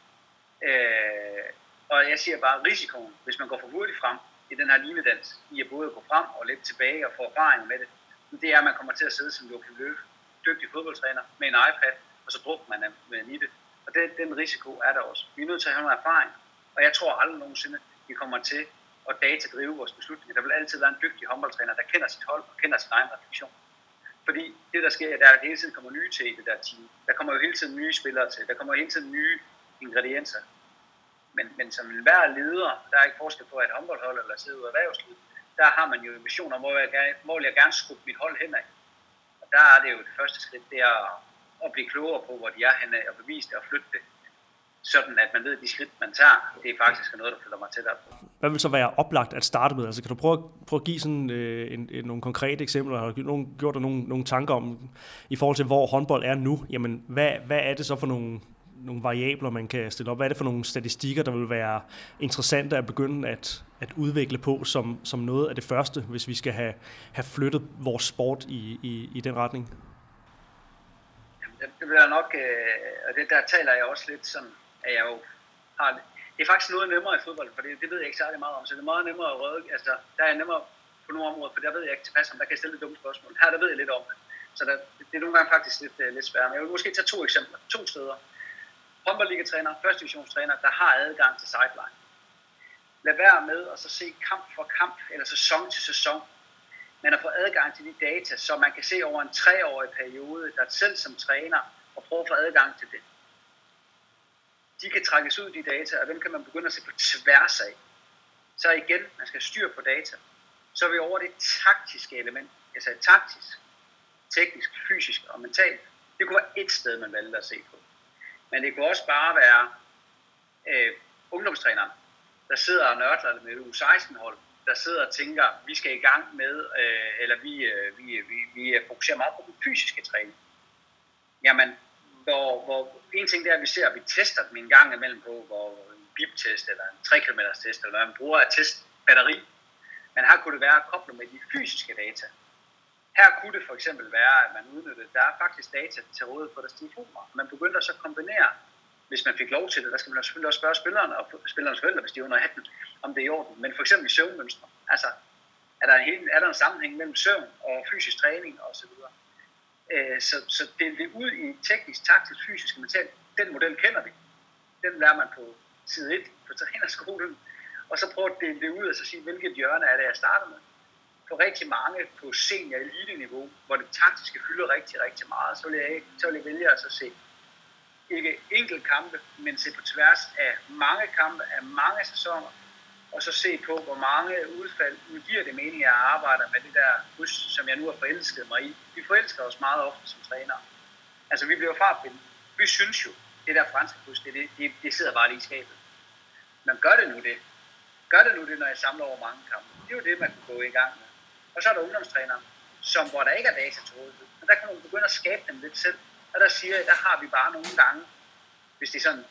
Speaker 3: Øh, og jeg siger bare, risikoen, hvis man går for hurtigt frem i den her linedans, i at både gå frem og lidt tilbage og få erfaring med det, det er, at man kommer til at sidde som Joachim Løve, dygtig fodboldtræner, med en iPad, og så bruger man med i det. Og det, den risiko er der også. Vi er nødt til at have noget erfaring, og jeg tror aldrig nogensinde, vi kommer til og data drive vores beslutninger. Der vil altid være en dygtig håndboldtræner, der kender sit hold og kender sin egen refleksion. Fordi det, der sker, der er, at hele tiden kommer nye til i det der team. Der kommer jo hele tiden nye spillere til. Der kommer hele tiden nye ingredienser. Men, men som hver leder, der er ikke forskel på, at håndboldhold eller sidde ud af erhvervslivet, der har man jo en vision om, hvor, jeg gerne, hvor jeg gerne skubbe mit hold henad. Og der er det jo det første skridt, det er at blive klogere på, hvor de er henad, og bevise det og flytte det sådan at man ved, at de skridt, man tager, det er faktisk noget, der flytter mig tættere på.
Speaker 2: Hvad vil så være oplagt at starte med? Altså, kan du prøve, prøve at give sådan, øh, en, en, nogle konkrete eksempler? Har du nogen, gjort dig nogle, nogle tanker om, i forhold til, hvor håndbold er nu? Jamen, hvad, hvad er det så for nogle, nogle variabler, man kan stille op? Hvad er det for nogle statistikker, der vil være interessante at begynde at, at udvikle på som, som noget af det første, hvis vi skal have, have flyttet vores sport i, i, i den retning?
Speaker 3: Det, det bliver nok, øh, og det, der taler jeg også lidt sådan, at jeg jo har, det er faktisk noget nemmere i fodbold, for det, det ved jeg ikke særlig meget om, så det er meget nemmere at røde, altså der er nemmere på nogle områder, for der ved jeg ikke tilpas om, der kan jeg stille et dumt spørgsmål. Her der ved jeg lidt om det. Så der, det er nogle gange faktisk lidt, uh, lidt svært. Men jeg vil måske tage to eksempler. To steder. Håndboldligatræner, første divisionstræner, der har adgang til sideline. Lad være med at så se kamp for kamp, eller sæson til sæson. Men at få adgang til de data, så man kan se over en treårig periode, der selv som træner, og prøve at få adgang til det. De kan trækkes ud, de data, og dem kan man begynde at se på tværs af. Så igen, man skal styre på data. Så er vi over det taktiske element. Altså taktisk teknisk, fysisk og mentalt. Det kunne være et sted, man valgte at se på. Men det kunne også bare være øh, ungdomstræneren, der sidder og nørder med U16-hold, der sidder og tænker, vi skal i gang med, øh, eller vi, øh, vi, vi, vi fokuserer meget på den fysiske træning. Jamen, hvor, hvor en ting det er, at vi ser, at vi tester dem en gang imellem på, hvor en bip-test eller en 3 km test, eller hvad man bruger at teste batteri. Men her kunne det være at koble med de fysiske data. Her kunne det for eksempel være, at man udnyttede, der er faktisk data til rådighed på deres telefoner. Man begyndte så at kombinere, hvis man fik lov til det, der skal man selvfølgelig også spørge spillerne og spillernes forældre, hvis de er under 18, om det er i orden. Men for eksempel søvnmønstre. Altså, er der, en, er der en sammenhæng mellem søvn og fysisk træning osv.? Øh, så, så det ud i teknisk, taktisk, fysisk og mentalt. Den model kender vi. Den lærer man på side 1 på trænerskolen. Og så prøver at dele det ud og så sige, hvilket hjørne er det, jeg starter med for rigtig mange på senior elite niveau, hvor det taktiske fylder rigtig, rigtig meget, så vil jeg, så vil jeg vælge at så se ikke enkelt kampe, men se på tværs af mange kampe, af mange sæsoner, og så se på, hvor mange udfald nu giver det mening, at jeg arbejder med det der kryds, som jeg nu har forelsket mig i. Vi forelsker os meget ofte som trænere. Altså, vi bliver fartblinde. Vi synes jo, det der franske kryds, det, det, det, det sidder bare lige i skabet. Men gør det nu det. Gør det nu det, når jeg samler over mange kampe. Det er jo det, man kan gå i gang med. Og så er der ungdomstrænere, som, hvor der ikke er data til rådighed. Men der kan man begynde at skabe dem lidt selv. Og der siger jeg, der har vi bare nogle gange, hvis det er sådan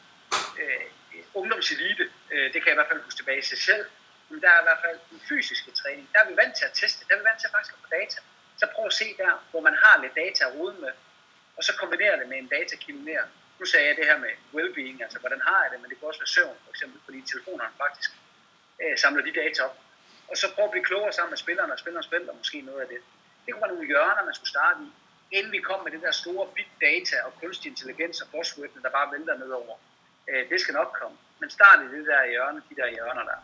Speaker 3: øh, ungdomselite, øh, det kan jeg i hvert fald huske tilbage i sig selv, men der er i hvert fald den fysiske træning. Der er vi vant til at teste, der er vi vant til faktisk at få data. Så prøv at se der, hvor man har lidt data at rode med, og så kombinere det med en datakilde mere. Nu sagde jeg det her med well-being, altså hvordan har jeg det, men det kan også være søvn, for eksempel, fordi telefonerne faktisk øh, samler de data op og så prøve at blive klogere sammen med spillerne og spillerne spiller måske noget af det. Det kunne være nogle hjørner, man skulle starte i, inden vi kom med det der store big data og kunstig intelligens og buzzwordene, der bare vælter nedover. Øh, det skal nok komme. Men start i det der hjørne, de der hjørner der.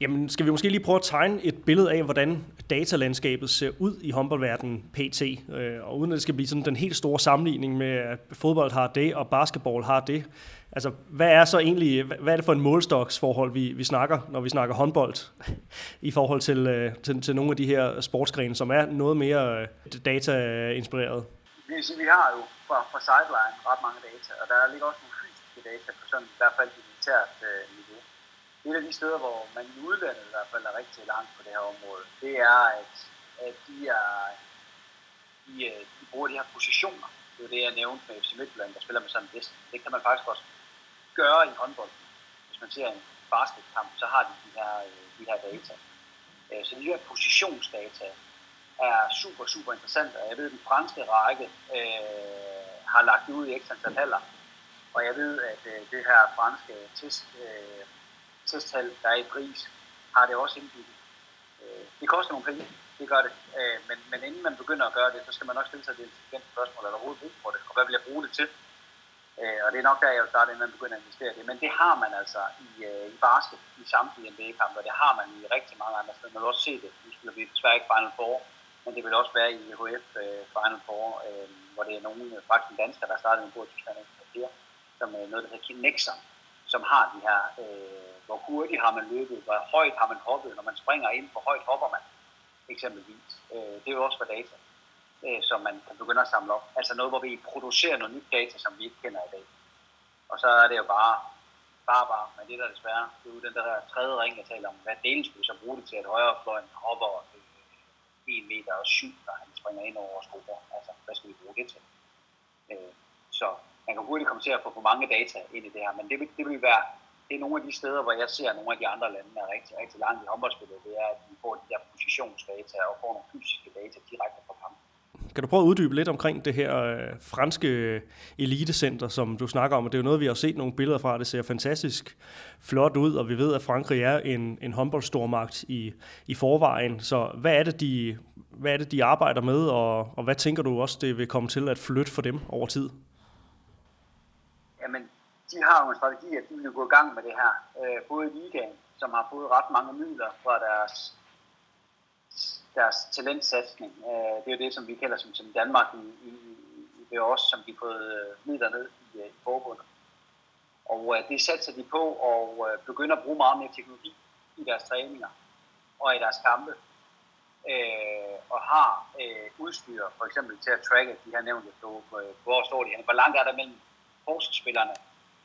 Speaker 2: Jamen, skal vi måske lige prøve at tegne et billede af, hvordan datalandskabet ser ud i håndboldverdenen PT, øh, og uden at det skal blive sådan den helt store sammenligning med, at fodbold har det, og basketball har det. Altså, hvad er så egentlig, hvad er det for en målstoksforhold, vi, vi snakker, når vi snakker håndbold, i forhold til, øh, til, til nogle af de her sportsgrene, som er noget mere øh, data-inspireret?
Speaker 3: Vi, vi har jo fra, fra sideline ret mange data, og der ligger også nogle fysiske data på sådan i hvert fald militært øh, niveau. Et af de steder, hvor man i udlandet i hvert fald er rigtig langt på det her område, det er, at, at de, er, de, øh, de bruger de her positioner. Det er det, jeg nævnte med FC Midtjylland, der spiller med sådan en Det kan man faktisk også gøre i håndbold. Hvis man ser en basketkamp, så har de de her, øh, de her data. Øh, så de her positionsdata er super, super interessante. Jeg ved, at den franske række øh, har lagt ud i ekstra antal haller. Og jeg ved, at øh, det her franske test, øh, testhal, der er i pris, har det også indbygget. Øh, det koster nogle penge, det gør det. Øh, men, men inden man begynder at gøre det, så skal man også stille sig det intelligente spørgsmål, er der overhovedet brug for det, og hvad vil jeg bruge det til? Øh, og det er nok der, jeg vil starte, inden man begynder at investere det. Men det har man altså i, øh, i basket, i samtlige NBA-kampe, og det har man i rigtig mange andre steder. Man vil også se det. Nu spiller vi desværre ikke Final Four, men det vil også være i HF øh, Final Four, øh, hvor det er nogle øh, faktisk danskere, der startede med i Tyskland her, som øh, noget, der hedder Kinexer, som har de her, øh, hvor hurtigt har man løbet, hvor højt har man hoppet, når man springer ind, hvor højt hopper man, eksempelvis. Øh, det er jo også for data øh, som man kan begynde at samle op. Altså noget, hvor vi producerer noget nyt data, som vi ikke kender i dag. Og så er det jo bare, bare, bare, men det der desværre, det er jo den der tredje ring, jeg taler om. Hvad delen skulle vi så bruge det til, at højrefløjen hopper øh, 1 meter og 7, når han springer ind over vores grupper. Altså, hvad skal vi bruge det til? Øh, så man kan hurtigt komme til at få for mange data ind i det her, men det vil, det vil være det er nogle af de steder, hvor jeg ser nogle af de andre lande er rigtig, rigtig langt i håndboldspillet, det er, at de får de der positionsdata og får nogle fysiske data direkte fra kampen.
Speaker 2: Kan du prøve at uddybe lidt omkring det her øh, franske elitecenter, som du snakker om? Det er jo noget, vi har set nogle billeder fra. Det ser fantastisk flot ud, og vi ved, at Frankrig er en, en håndboldstormagt i, i forvejen. Så hvad er, det, de, hvad er det, de arbejder med, og, og hvad tænker du også, det vil komme til at flytte for dem over tid?
Speaker 3: Jamen, de har jo en strategi, at de vil gå i gang med det her. Øh, både i ligaen, som har fået ret mange midler fra deres deres talentsatsning. Øh, det er jo det, som vi kalder som, som Danmark i, i, i det også, som de har fået øh, midler ned i, øh, i forbundet. Og øh, det satser de på og øh, begynder at bruge meget mere teknologi i deres træninger og i deres kampe. og har udstyr for eksempel til at tracke, de her nævnte, på, hvor står de her, hvor langt er der mellem forskerspillerne.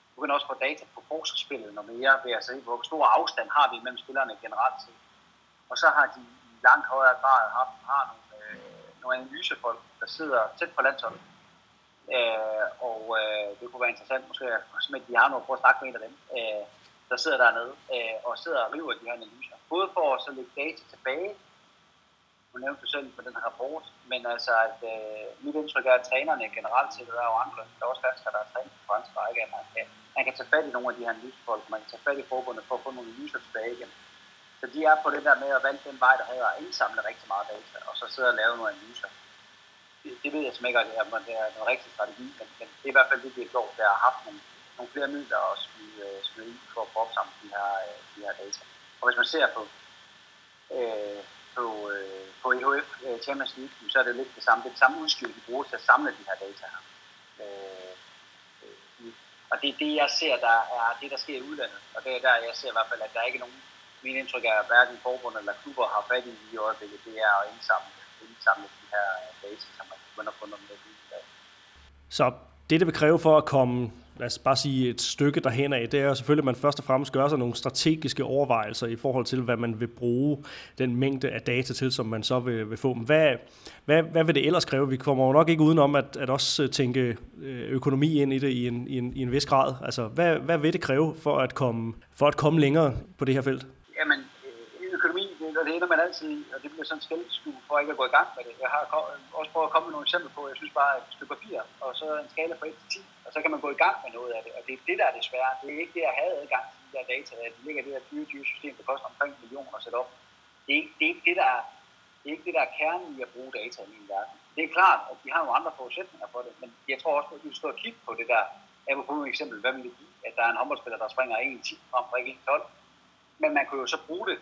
Speaker 3: Du begynder også få data på forskerspillet noget mere ved at se, hvor stor afstand har vi mellem spillerne generelt set. Og så har de langt højere grad har, har nogle, øh, nogle analysefolk, der sidder tæt på landsholdet. Øh, og øh, det kunne være interessant måske, at de har noget på at snakke med en af dem, øh, der sidder dernede øh, og sidder og river de her analyser. Både for at så lægge data tilbage, du nævnte du selv på den her rapport, men altså, at øh, mit indtryk er, at trænerne generelt set, der er jo andre, der er også danskere, der er trænet på fransk række, at man kan, man kan tage fat i nogle af de her analysefolk, man kan tage fat i forbundet for at få nogle analyser tilbage igen. Så de er på det der med at vælge den vej, der hedder at indsamle rigtig meget data, og så sidde og lave nogle analyser. Det, det ved jeg simpelthen ikke, om det er en rigtig strategi, men, men det er i hvert fald det, de har gjort, der har haft nogle, nogle flere midler at smide, øh, smide ind for at få opsamlet de her, øh, de her data. Og hvis man ser på, øh, på, øh, på EHF øh, Champions League, så er det lidt det samme. Det er det samme udstyr, de bruger til at samle de her data her. Øh, øh og det er det, jeg ser, der er det, der sker i udlandet. Og det er der, jeg ser i hvert fald, at der er ikke nogen min indtryk er, at hverken forbund eller klubber har fat i i øjeblikket, det er at indsamle, indsamle de her data, som man begynder at få noget med i dag.
Speaker 2: Så det, det vil kræve for at komme lad os bare sige, et stykke derhen af, det er selvfølgelig, at man først og fremmest gør sig nogle strategiske overvejelser i forhold til, hvad man vil bruge den mængde af data til, som man så vil, vil få. Men hvad, hvad, hvad vil det ellers kræve? Vi kommer jo nok ikke udenom at, at også tænke øh, økonomi ind i det i en, i en, i en vis grad. Altså, hvad, hvad vil det kræve for at, komme, for at komme længere på det her felt?
Speaker 3: Det, ender man altid i, og det bliver sådan skældskue for ikke at gå i gang med det. Jeg har også prøvet at komme med nogle eksempler på, jeg synes bare, at et stykke papir, og så en skala fra 1 til 10, og så kan man gå i gang med noget af det. Og det er det, der er det svære. Det er ikke det at have adgang til de der data, at det ligger det her 24-system, der koster omkring en million at sætte op. Det er, ikke, det er ikke det, der er, det er ikke det, der er kernen i at bruge data i min verden. Det er klart, at de har nogle andre forudsætninger for det, men jeg tror også, at vi skal kigge på det der. Jeg vil bruge et eksempel, hvad vil det give, at der er en håndboldspiller, der springer 1-10 frem for ikke 1-12. Men man kunne jo så bruge det,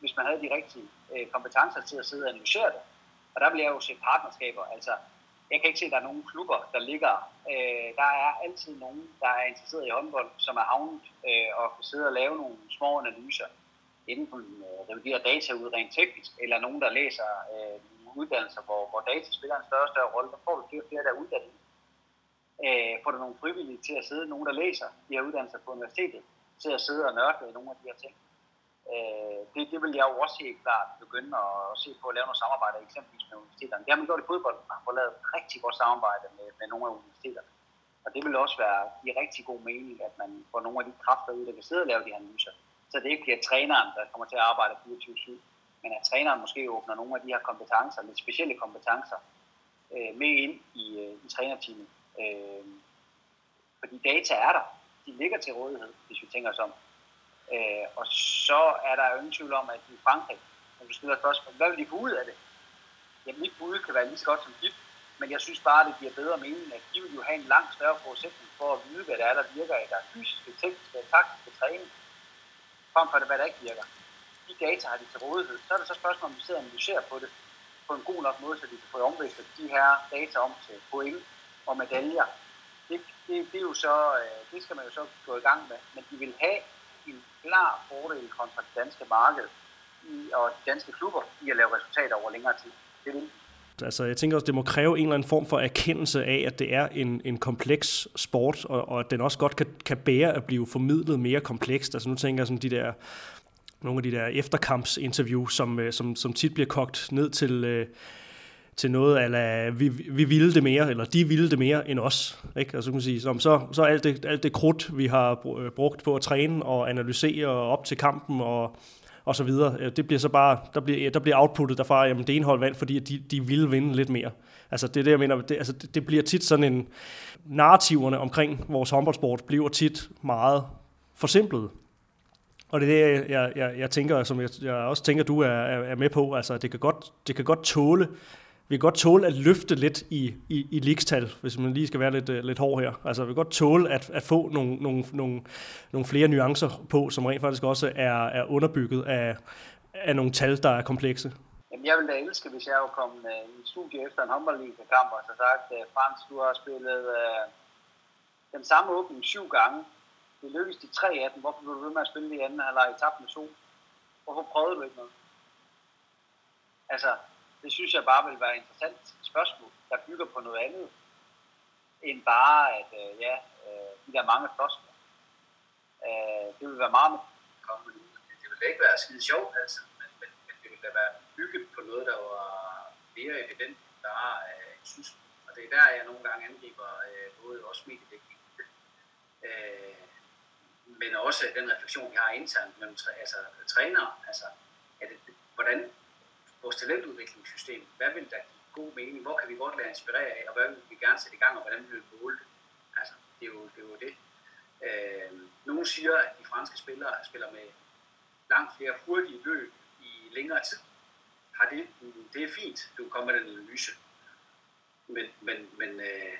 Speaker 3: hvis man havde de rigtige øh, kompetencer til at sidde og analysere det. Og der vil jeg jo se partnerskaber. Altså, jeg kan ikke se, at der er nogen klubber, der ligger. Øh, der er altid nogen, der er interesseret i håndbold, som er havnet øh, og kan sidde og lave nogle små analyser. inden for øh, revidere data ud rent teknisk, eller nogen, der læser øh, uddannelser, hvor, hvor data spiller en større og større rolle. Der får du flere, flere der er uddannet. Øh, får du nogle frivillige til at sidde, nogen, der læser de her uddannelser på universitetet, til at sidde og nørde nogle af de her ting. Øh, det, det vil jeg jo også helt klart begynde at se på at lave noget samarbejde, eksempelvis med universiteterne. Det har man gjort i fodbold, man har fået lavet rigtig godt samarbejde med, med nogle af universiteterne. Og det vil også være i rigtig god mening, at man får nogle af de kræfter ud, der kan sidde og lave de analyser. Så det ikke bliver træneren, der kommer til at arbejde 24-7, men at træneren måske åbner nogle af de her kompetencer, lidt specielle kompetencer, øh, med ind i, øh, i trænerteamet. Øh, fordi data er der. De ligger til rådighed, hvis vi tænker os om. Øh, og så er der jo ingen tvivl om, at i Frankrig, når du stiller spørgsmål, hvad vil de få ud af det? Jamen, mit bud kan være lige så godt som dit, men jeg synes bare, at det giver bedre mening, at de vil jo have en langt større forudsætning for at vide, hvad det er, der virker i deres fysiske, tekniske og taktiske træning, frem for det, hvad der ikke virker. De data har de til rådighed. Så er det så spørgsmål, om vi sidder og analyserer på det på en god nok måde, så de kan få omvæstet de her data om til point og medaljer. Det, det, det, er jo så, øh, det skal man jo så gå i gang med, men de vil have en klar fordel kontra det danske marked i, og de danske klubber i at lave resultater over længere tid. Det vil
Speaker 2: Altså, jeg tænker også, det må kræve en eller anden form for erkendelse af, at det er en, en kompleks sport, og, og at den også godt kan, kan bære at blive formidlet mere komplekst. Altså, nu tænker jeg sådan de der nogle af de der efterkampsinterview, som, øh, som, som tit bliver kogt ned til, øh, til noget, eller vi, vi ville det mere, eller de ville det mere end os. Ikke? Altså, kan man sige, så, så, så alt, det, alt det krudt, vi har øh, brugt på at træne og analysere op til kampen og, og så videre, øh, det bliver så bare, der bliver, der bliver outputtet derfra, jamen det ene hold vandt, fordi de, de ville vinde lidt mere. Altså det er det, jeg mener, det, altså, det, det bliver tit sådan en, narrativerne omkring vores håndboldsport bliver tit meget forsimplet. Og det er det, jeg, jeg, jeg tænker, som jeg, jeg også tænker, du er, er med på. Altså, det kan godt, det kan godt tåle, vi kan godt tåle at løfte lidt i, i, i ligestal, hvis man lige skal være lidt, øh, lidt hård her. Altså, vi kan godt tåle at, at få nogle, nogle, nogle, nogle flere nuancer på, som rent faktisk også er, er underbygget af, af nogle tal, der er komplekse.
Speaker 4: Jamen, jeg ville da elske, hvis jeg var kommet uh, i studie efter en håndboldliga-kamp og så sagt, uh, Frans, du har spillet uh, den samme åbning syv gange. Det lykkedes de tre af dem. Hvorfor blev du ved med at spille de i anden halvleg i tabt med to? Hvorfor prøvede du ikke noget? Altså, det synes jeg bare vil være et interessant spørgsmål, der bygger på noget andet, end bare, at øh, ja, øh, de der mange floskler. Øh, det vil være meget med
Speaker 3: Det vil ikke være skide sjovt, altså da være bygget på noget, der var mere evident, der har øh, synes. Og det er der, jeg nogle gange angriber øh, både også mediedækning, øh, men også den refleksion, vi har internt mellem altså, trænere. Altså, vores talentudviklingssystem, hvad vil der give god mening? Hvor kan vi godt lade inspirere af, og hvad vil vi gerne sætte i gang, og hvordan vil vi måle det? Altså, det er jo det. Er jo det. Øh, nogle siger, at de franske spillere spiller med langt flere hurtige løb i længere tid. Har det, mm, det er fint, du kommer med den analyse. Men, men, men, øh,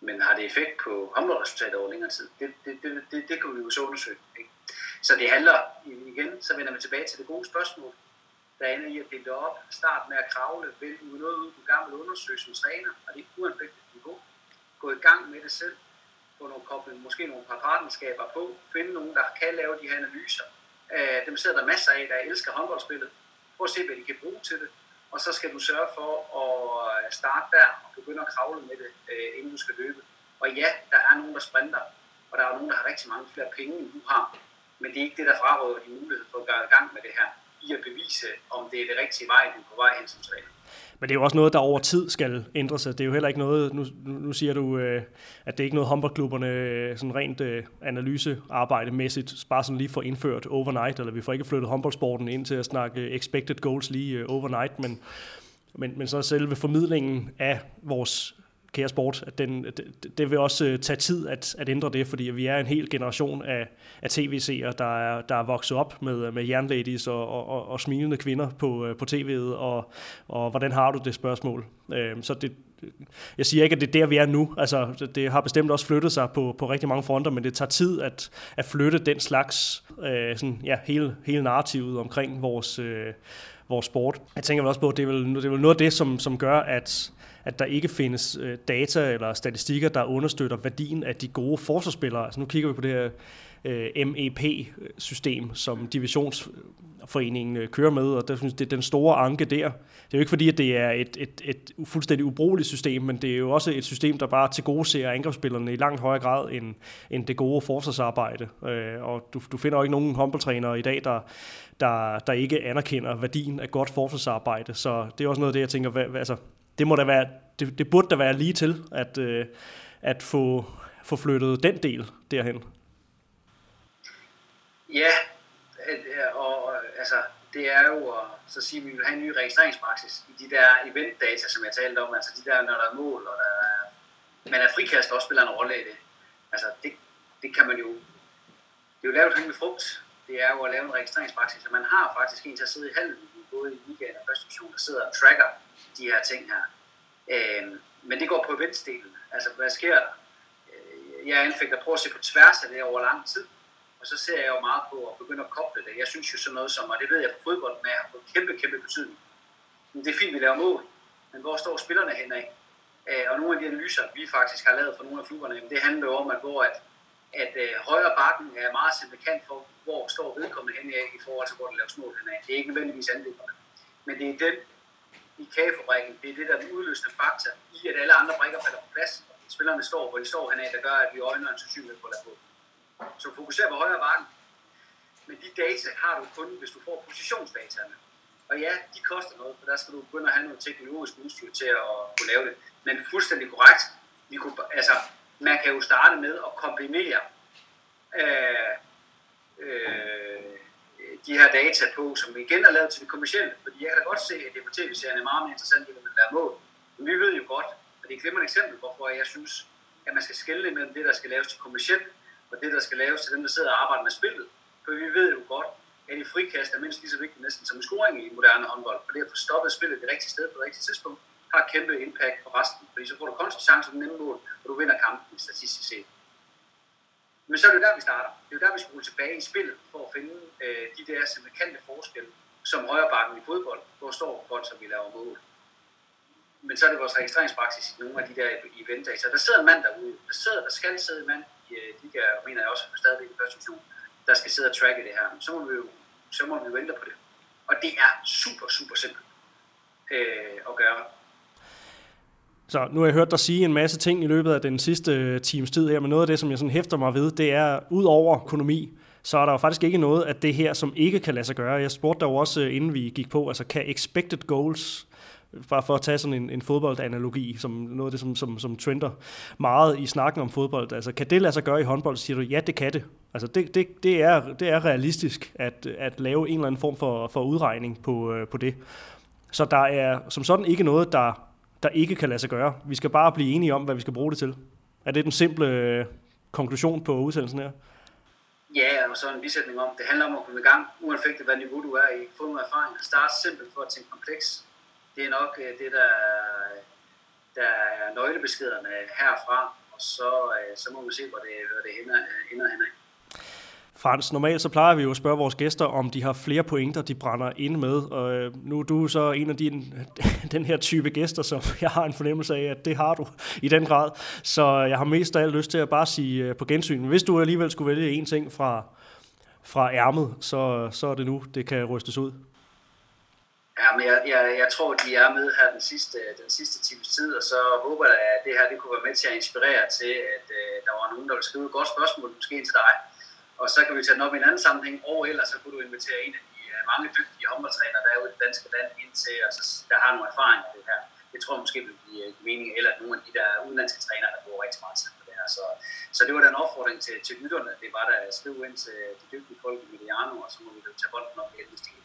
Speaker 3: men har det effekt på håndboldresultatet over længere tid? Det, det, det, det, det kan vi jo så undersøge. Ikke? Så det handler, igen, så vender vi tilbage til det gode spørgsmål, der ender i at dele op, start med at kravle, vælge noget ud på gammel undersøgelse som træner, og det er uanfægtet niveau. Gå i gang med det selv, få nogle koblet, måske nogle par partnerskaber på, finde nogen, der kan lave de her analyser, Øh, dem sidder der masser af, der elsker håndboldspillet. Prøv at se, hvad de kan bruge til det. Og så skal du sørge for at øh, starte der og begynde at kravle med det, øh, inden du skal løbe. Og ja, der er nogen, der sprinter, og der er nogen, der har rigtig mange flere penge, end du har. Men det er ikke det, der fraråder din mulighed for at gøre i gang med det her, i at bevise, om det er det rigtige vej, du er på vej hen som træner.
Speaker 2: Men det er jo også noget, der over tid skal ændre sig. Det er jo heller ikke noget, nu, nu siger du, øh, at det er ikke noget håndboldklubberne øh, sådan rent øh, analysearbejde bare sådan lige får indført overnight, eller vi får ikke flyttet håndboldsporten ind til at snakke øh, expected goals lige øh, overnight, men, men, men så selve formidlingen af vores kære sport, at den, det, det vil også øh, tage tid at, at ændre det, fordi vi er en hel generation af, af tv-seere, der er, der er vokset op med, med jernladies og, og, og, og smilende kvinder på, øh, på tv'et, og, og hvordan har du det spørgsmål? Øh, så det, jeg siger ikke, at det er der, vi er nu. Altså, det har bestemt også flyttet sig på, på rigtig mange fronter, men det tager tid at, at flytte den slags, øh, sådan, ja, hele, hele narrativet omkring vores, øh, vores sport. Jeg tænker vel også på, at det er vel, det er vel noget af det, som, som gør, at at der ikke findes øh, data eller statistikker, der understøtter værdien af de gode forsvarsspillere. Altså nu kigger vi på det her øh, MEP-system, som divisionsforeningen øh, kører med, og det, det er den store anke der. Det er jo ikke fordi, at det er et, et, et fuldstændig ubrugeligt system, men det er jo også et system, der bare til gode ser angrebsspillerne i langt højere grad end, end det gode forsvarsarbejde. Øh, og du, du finder jo ikke nogen håndboldtrænere i dag, der, der, der ikke anerkender værdien af godt forsvarsarbejde. Så det er også noget af det, jeg tænker, hvad, altså, det, må da være, det, det burde da være lige til at, øh, at få, få flyttet den del derhen.
Speaker 3: Ja, og øh, altså, det er jo at så sige, at vi vil have en ny registreringspraksis i de der eventdata, som jeg talte om, altså de der, når der er mål, og der er, man er frikast også spiller en rolle i det. Altså, det, det kan man jo, det er jo lavet med frugt. Det er jo at lave en registreringspraksis, og man har faktisk en til at sidde i halen, både i ligaen og første division, der sidder og tracker de her ting her. Øh, men det går på vindstilen. Altså, hvad sker der? Øh, jeg anfægter at prøve at se på tværs af det over lang tid. Og så ser jeg jo meget på at begynde at koble det. Jeg synes jo sådan noget som, og det ved jeg fra fodbold med, har fået kæmpe, kæmpe betydning. Men det er fint, vi laver mål. Men hvor står spillerne henad? Øh, og nogle af de analyser, vi faktisk har lavet for nogle af klubberne, det handler jo om, at hvor at, at øh, højre bakken er meget signifikant for, hvor står vedkommende henad i forhold til, hvor der laves mål henad. Det er ikke nødvendigvis angriberne. Men det er den i kagefabrikken, det er det, der er den udløsende faktor i, at alle andre brækker falder på plads. Spillerne står, hvor de står henad, der gør, at vi øjner en sandsynlighed på at på. Så fokuser på højre bakken. Men de data har du kun, hvis du får positionsdataene. Og ja, de koster noget, for der skal du begynde at have noget teknologisk udstyr til at kunne lave det. Men fuldstændig korrekt, vi kunne, altså, man kan jo starte med at kombinere øh, de her data på, som igen er lavet til det kommercielle. Fordi jeg kan da godt se, at det på tv-serien er meget mere interessant, end man lærer mål. Men vi ved jo godt, og det er et glimrende eksempel, hvorfor jeg synes, at man skal skille mellem det, der skal laves til kommercielt, og det, der skal laves til dem, der sidder og arbejder med spillet. For vi ved jo godt, at i frikast er mindst lige så vigtigt næsten som en scoring i moderne håndbold. For det at få stoppet spillet det rigtige sted på det rigtige tidspunkt, har et kæmpe impact på resten. Fordi så får du konstant chance nemme mål, og du vinder kampen statistisk set. Men så er det der, vi starter. Det er jo der, vi skal rulle tilbage i spillet for at finde øh, de der markante forskelle, som højrebakken i fodbold, hvor står godt, som vi laver mål. Men så er det vores registreringspraksis i nogle af de der e- eventdata. Der sidder en mand derude. Der, sidder, der skal sidde en mand i øh, de der, mener jeg også, stadigvæk i første division, der skal sidde og tracke det her. Så må vi jo, så må vi jo ændre på det. Og det er super, super simpelt øh, at gøre.
Speaker 2: Så nu har jeg hørt dig sige en masse ting i løbet af den sidste øh, times tid her, men noget af det, som jeg sådan hæfter mig ved, det er, ud over økonomi, så er der jo faktisk ikke noget af det her, som ikke kan lade sig gøre. Jeg spurgte dig jo også, øh, inden vi gik på, altså kan expected goals, øh, bare for at tage sådan en, en fodboldanalogi, som noget af det, som, som, som trender meget i snakken om fodbold, altså kan det lade sig gøre i håndbold, så siger du, ja, det kan det. Altså det, det, det, er, det er realistisk at, at lave en eller anden form for, for udregning på, på det. Så der er som sådan ikke noget, der der ikke kan lade sig gøre. Vi skal bare blive enige om, hvad vi skal bruge det til. Er det den simple øh, konklusion på udsendelsen her?
Speaker 3: Ja, og så en bisætning om, det handler om at komme i gang, uanfægtet hvad niveau du er i. Få nogle erfaringer. Start simpelt for at tænke kompleks. Det er nok øh, det, der, der er nøglebeskederne øh, herfra. Og så, så må vi se, hvor det, hvor det ender, ender hen.
Speaker 2: Frans, normalt så plejer vi jo at spørge vores gæster, om de har flere pointer, de brænder ind med. Og øh, nu er du så en af din, (laughs) den her type gæster, som (laughs) jeg har en fornemmelse af, at det har du (laughs) i den grad. Så jeg har mest af alt lyst til at bare sige øh, på gensyn. Hvis du alligevel skulle vælge en ting fra, fra ærmet, så, så er det nu, det kan rystes ud.
Speaker 3: Ja, men jeg, jeg, jeg tror, de er med her den sidste, den sidste times tid, og så håber jeg, at det her det kunne være med til at inspirere til, at øh, der var nogen, der ville skrive et godt spørgsmål, måske til dig, og så kan vi tage den op i en anden sammenhæng, og ellers så kunne du invitere en af de øh, mange dygtige håndboldtrænere, der er ude i det danske land, ind til, og så, der har nogle erfaringer af det her. Det tror jeg måske vil give øh, mening, eller nogle af de der udenlandske trænere, der bruger rigtig meget tid på det her. Så, så det var den opfordring til, til lytterne, det var der at skrive ind til de dygtige folk i Mediano, og så må vi tage bolden op igen, hvis det.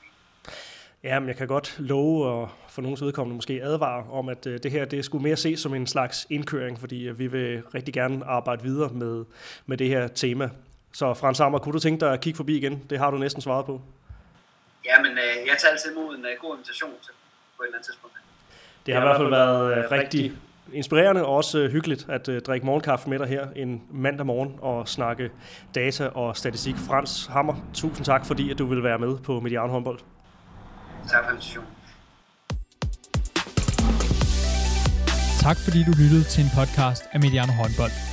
Speaker 2: Ja, men jeg kan godt love og for nogens vedkommende måske advare om, at øh, det her det skulle mere ses som en slags indkøring, fordi vi vil rigtig gerne arbejde videre med, med det her tema. Så Frans Hammer, kunne du tænke dig at kigge forbi igen? Det har du næsten svaret på.
Speaker 3: Ja, men øh, jeg tager altid imod en uh, god invitation til, på et eller andet tidspunkt.
Speaker 2: Det har i hvert fald været uh, rigtig inspirerende og også uh, hyggeligt at uh, drikke morgenkaffe med dig her en mandag morgen og snakke data og statistik. Frans Hammer, tusind tak, fordi at du vil være med på Mediano Håndbold.
Speaker 3: Tak for invitationen.
Speaker 1: Tak fordi du lyttede til en podcast af Mediano Håndbold.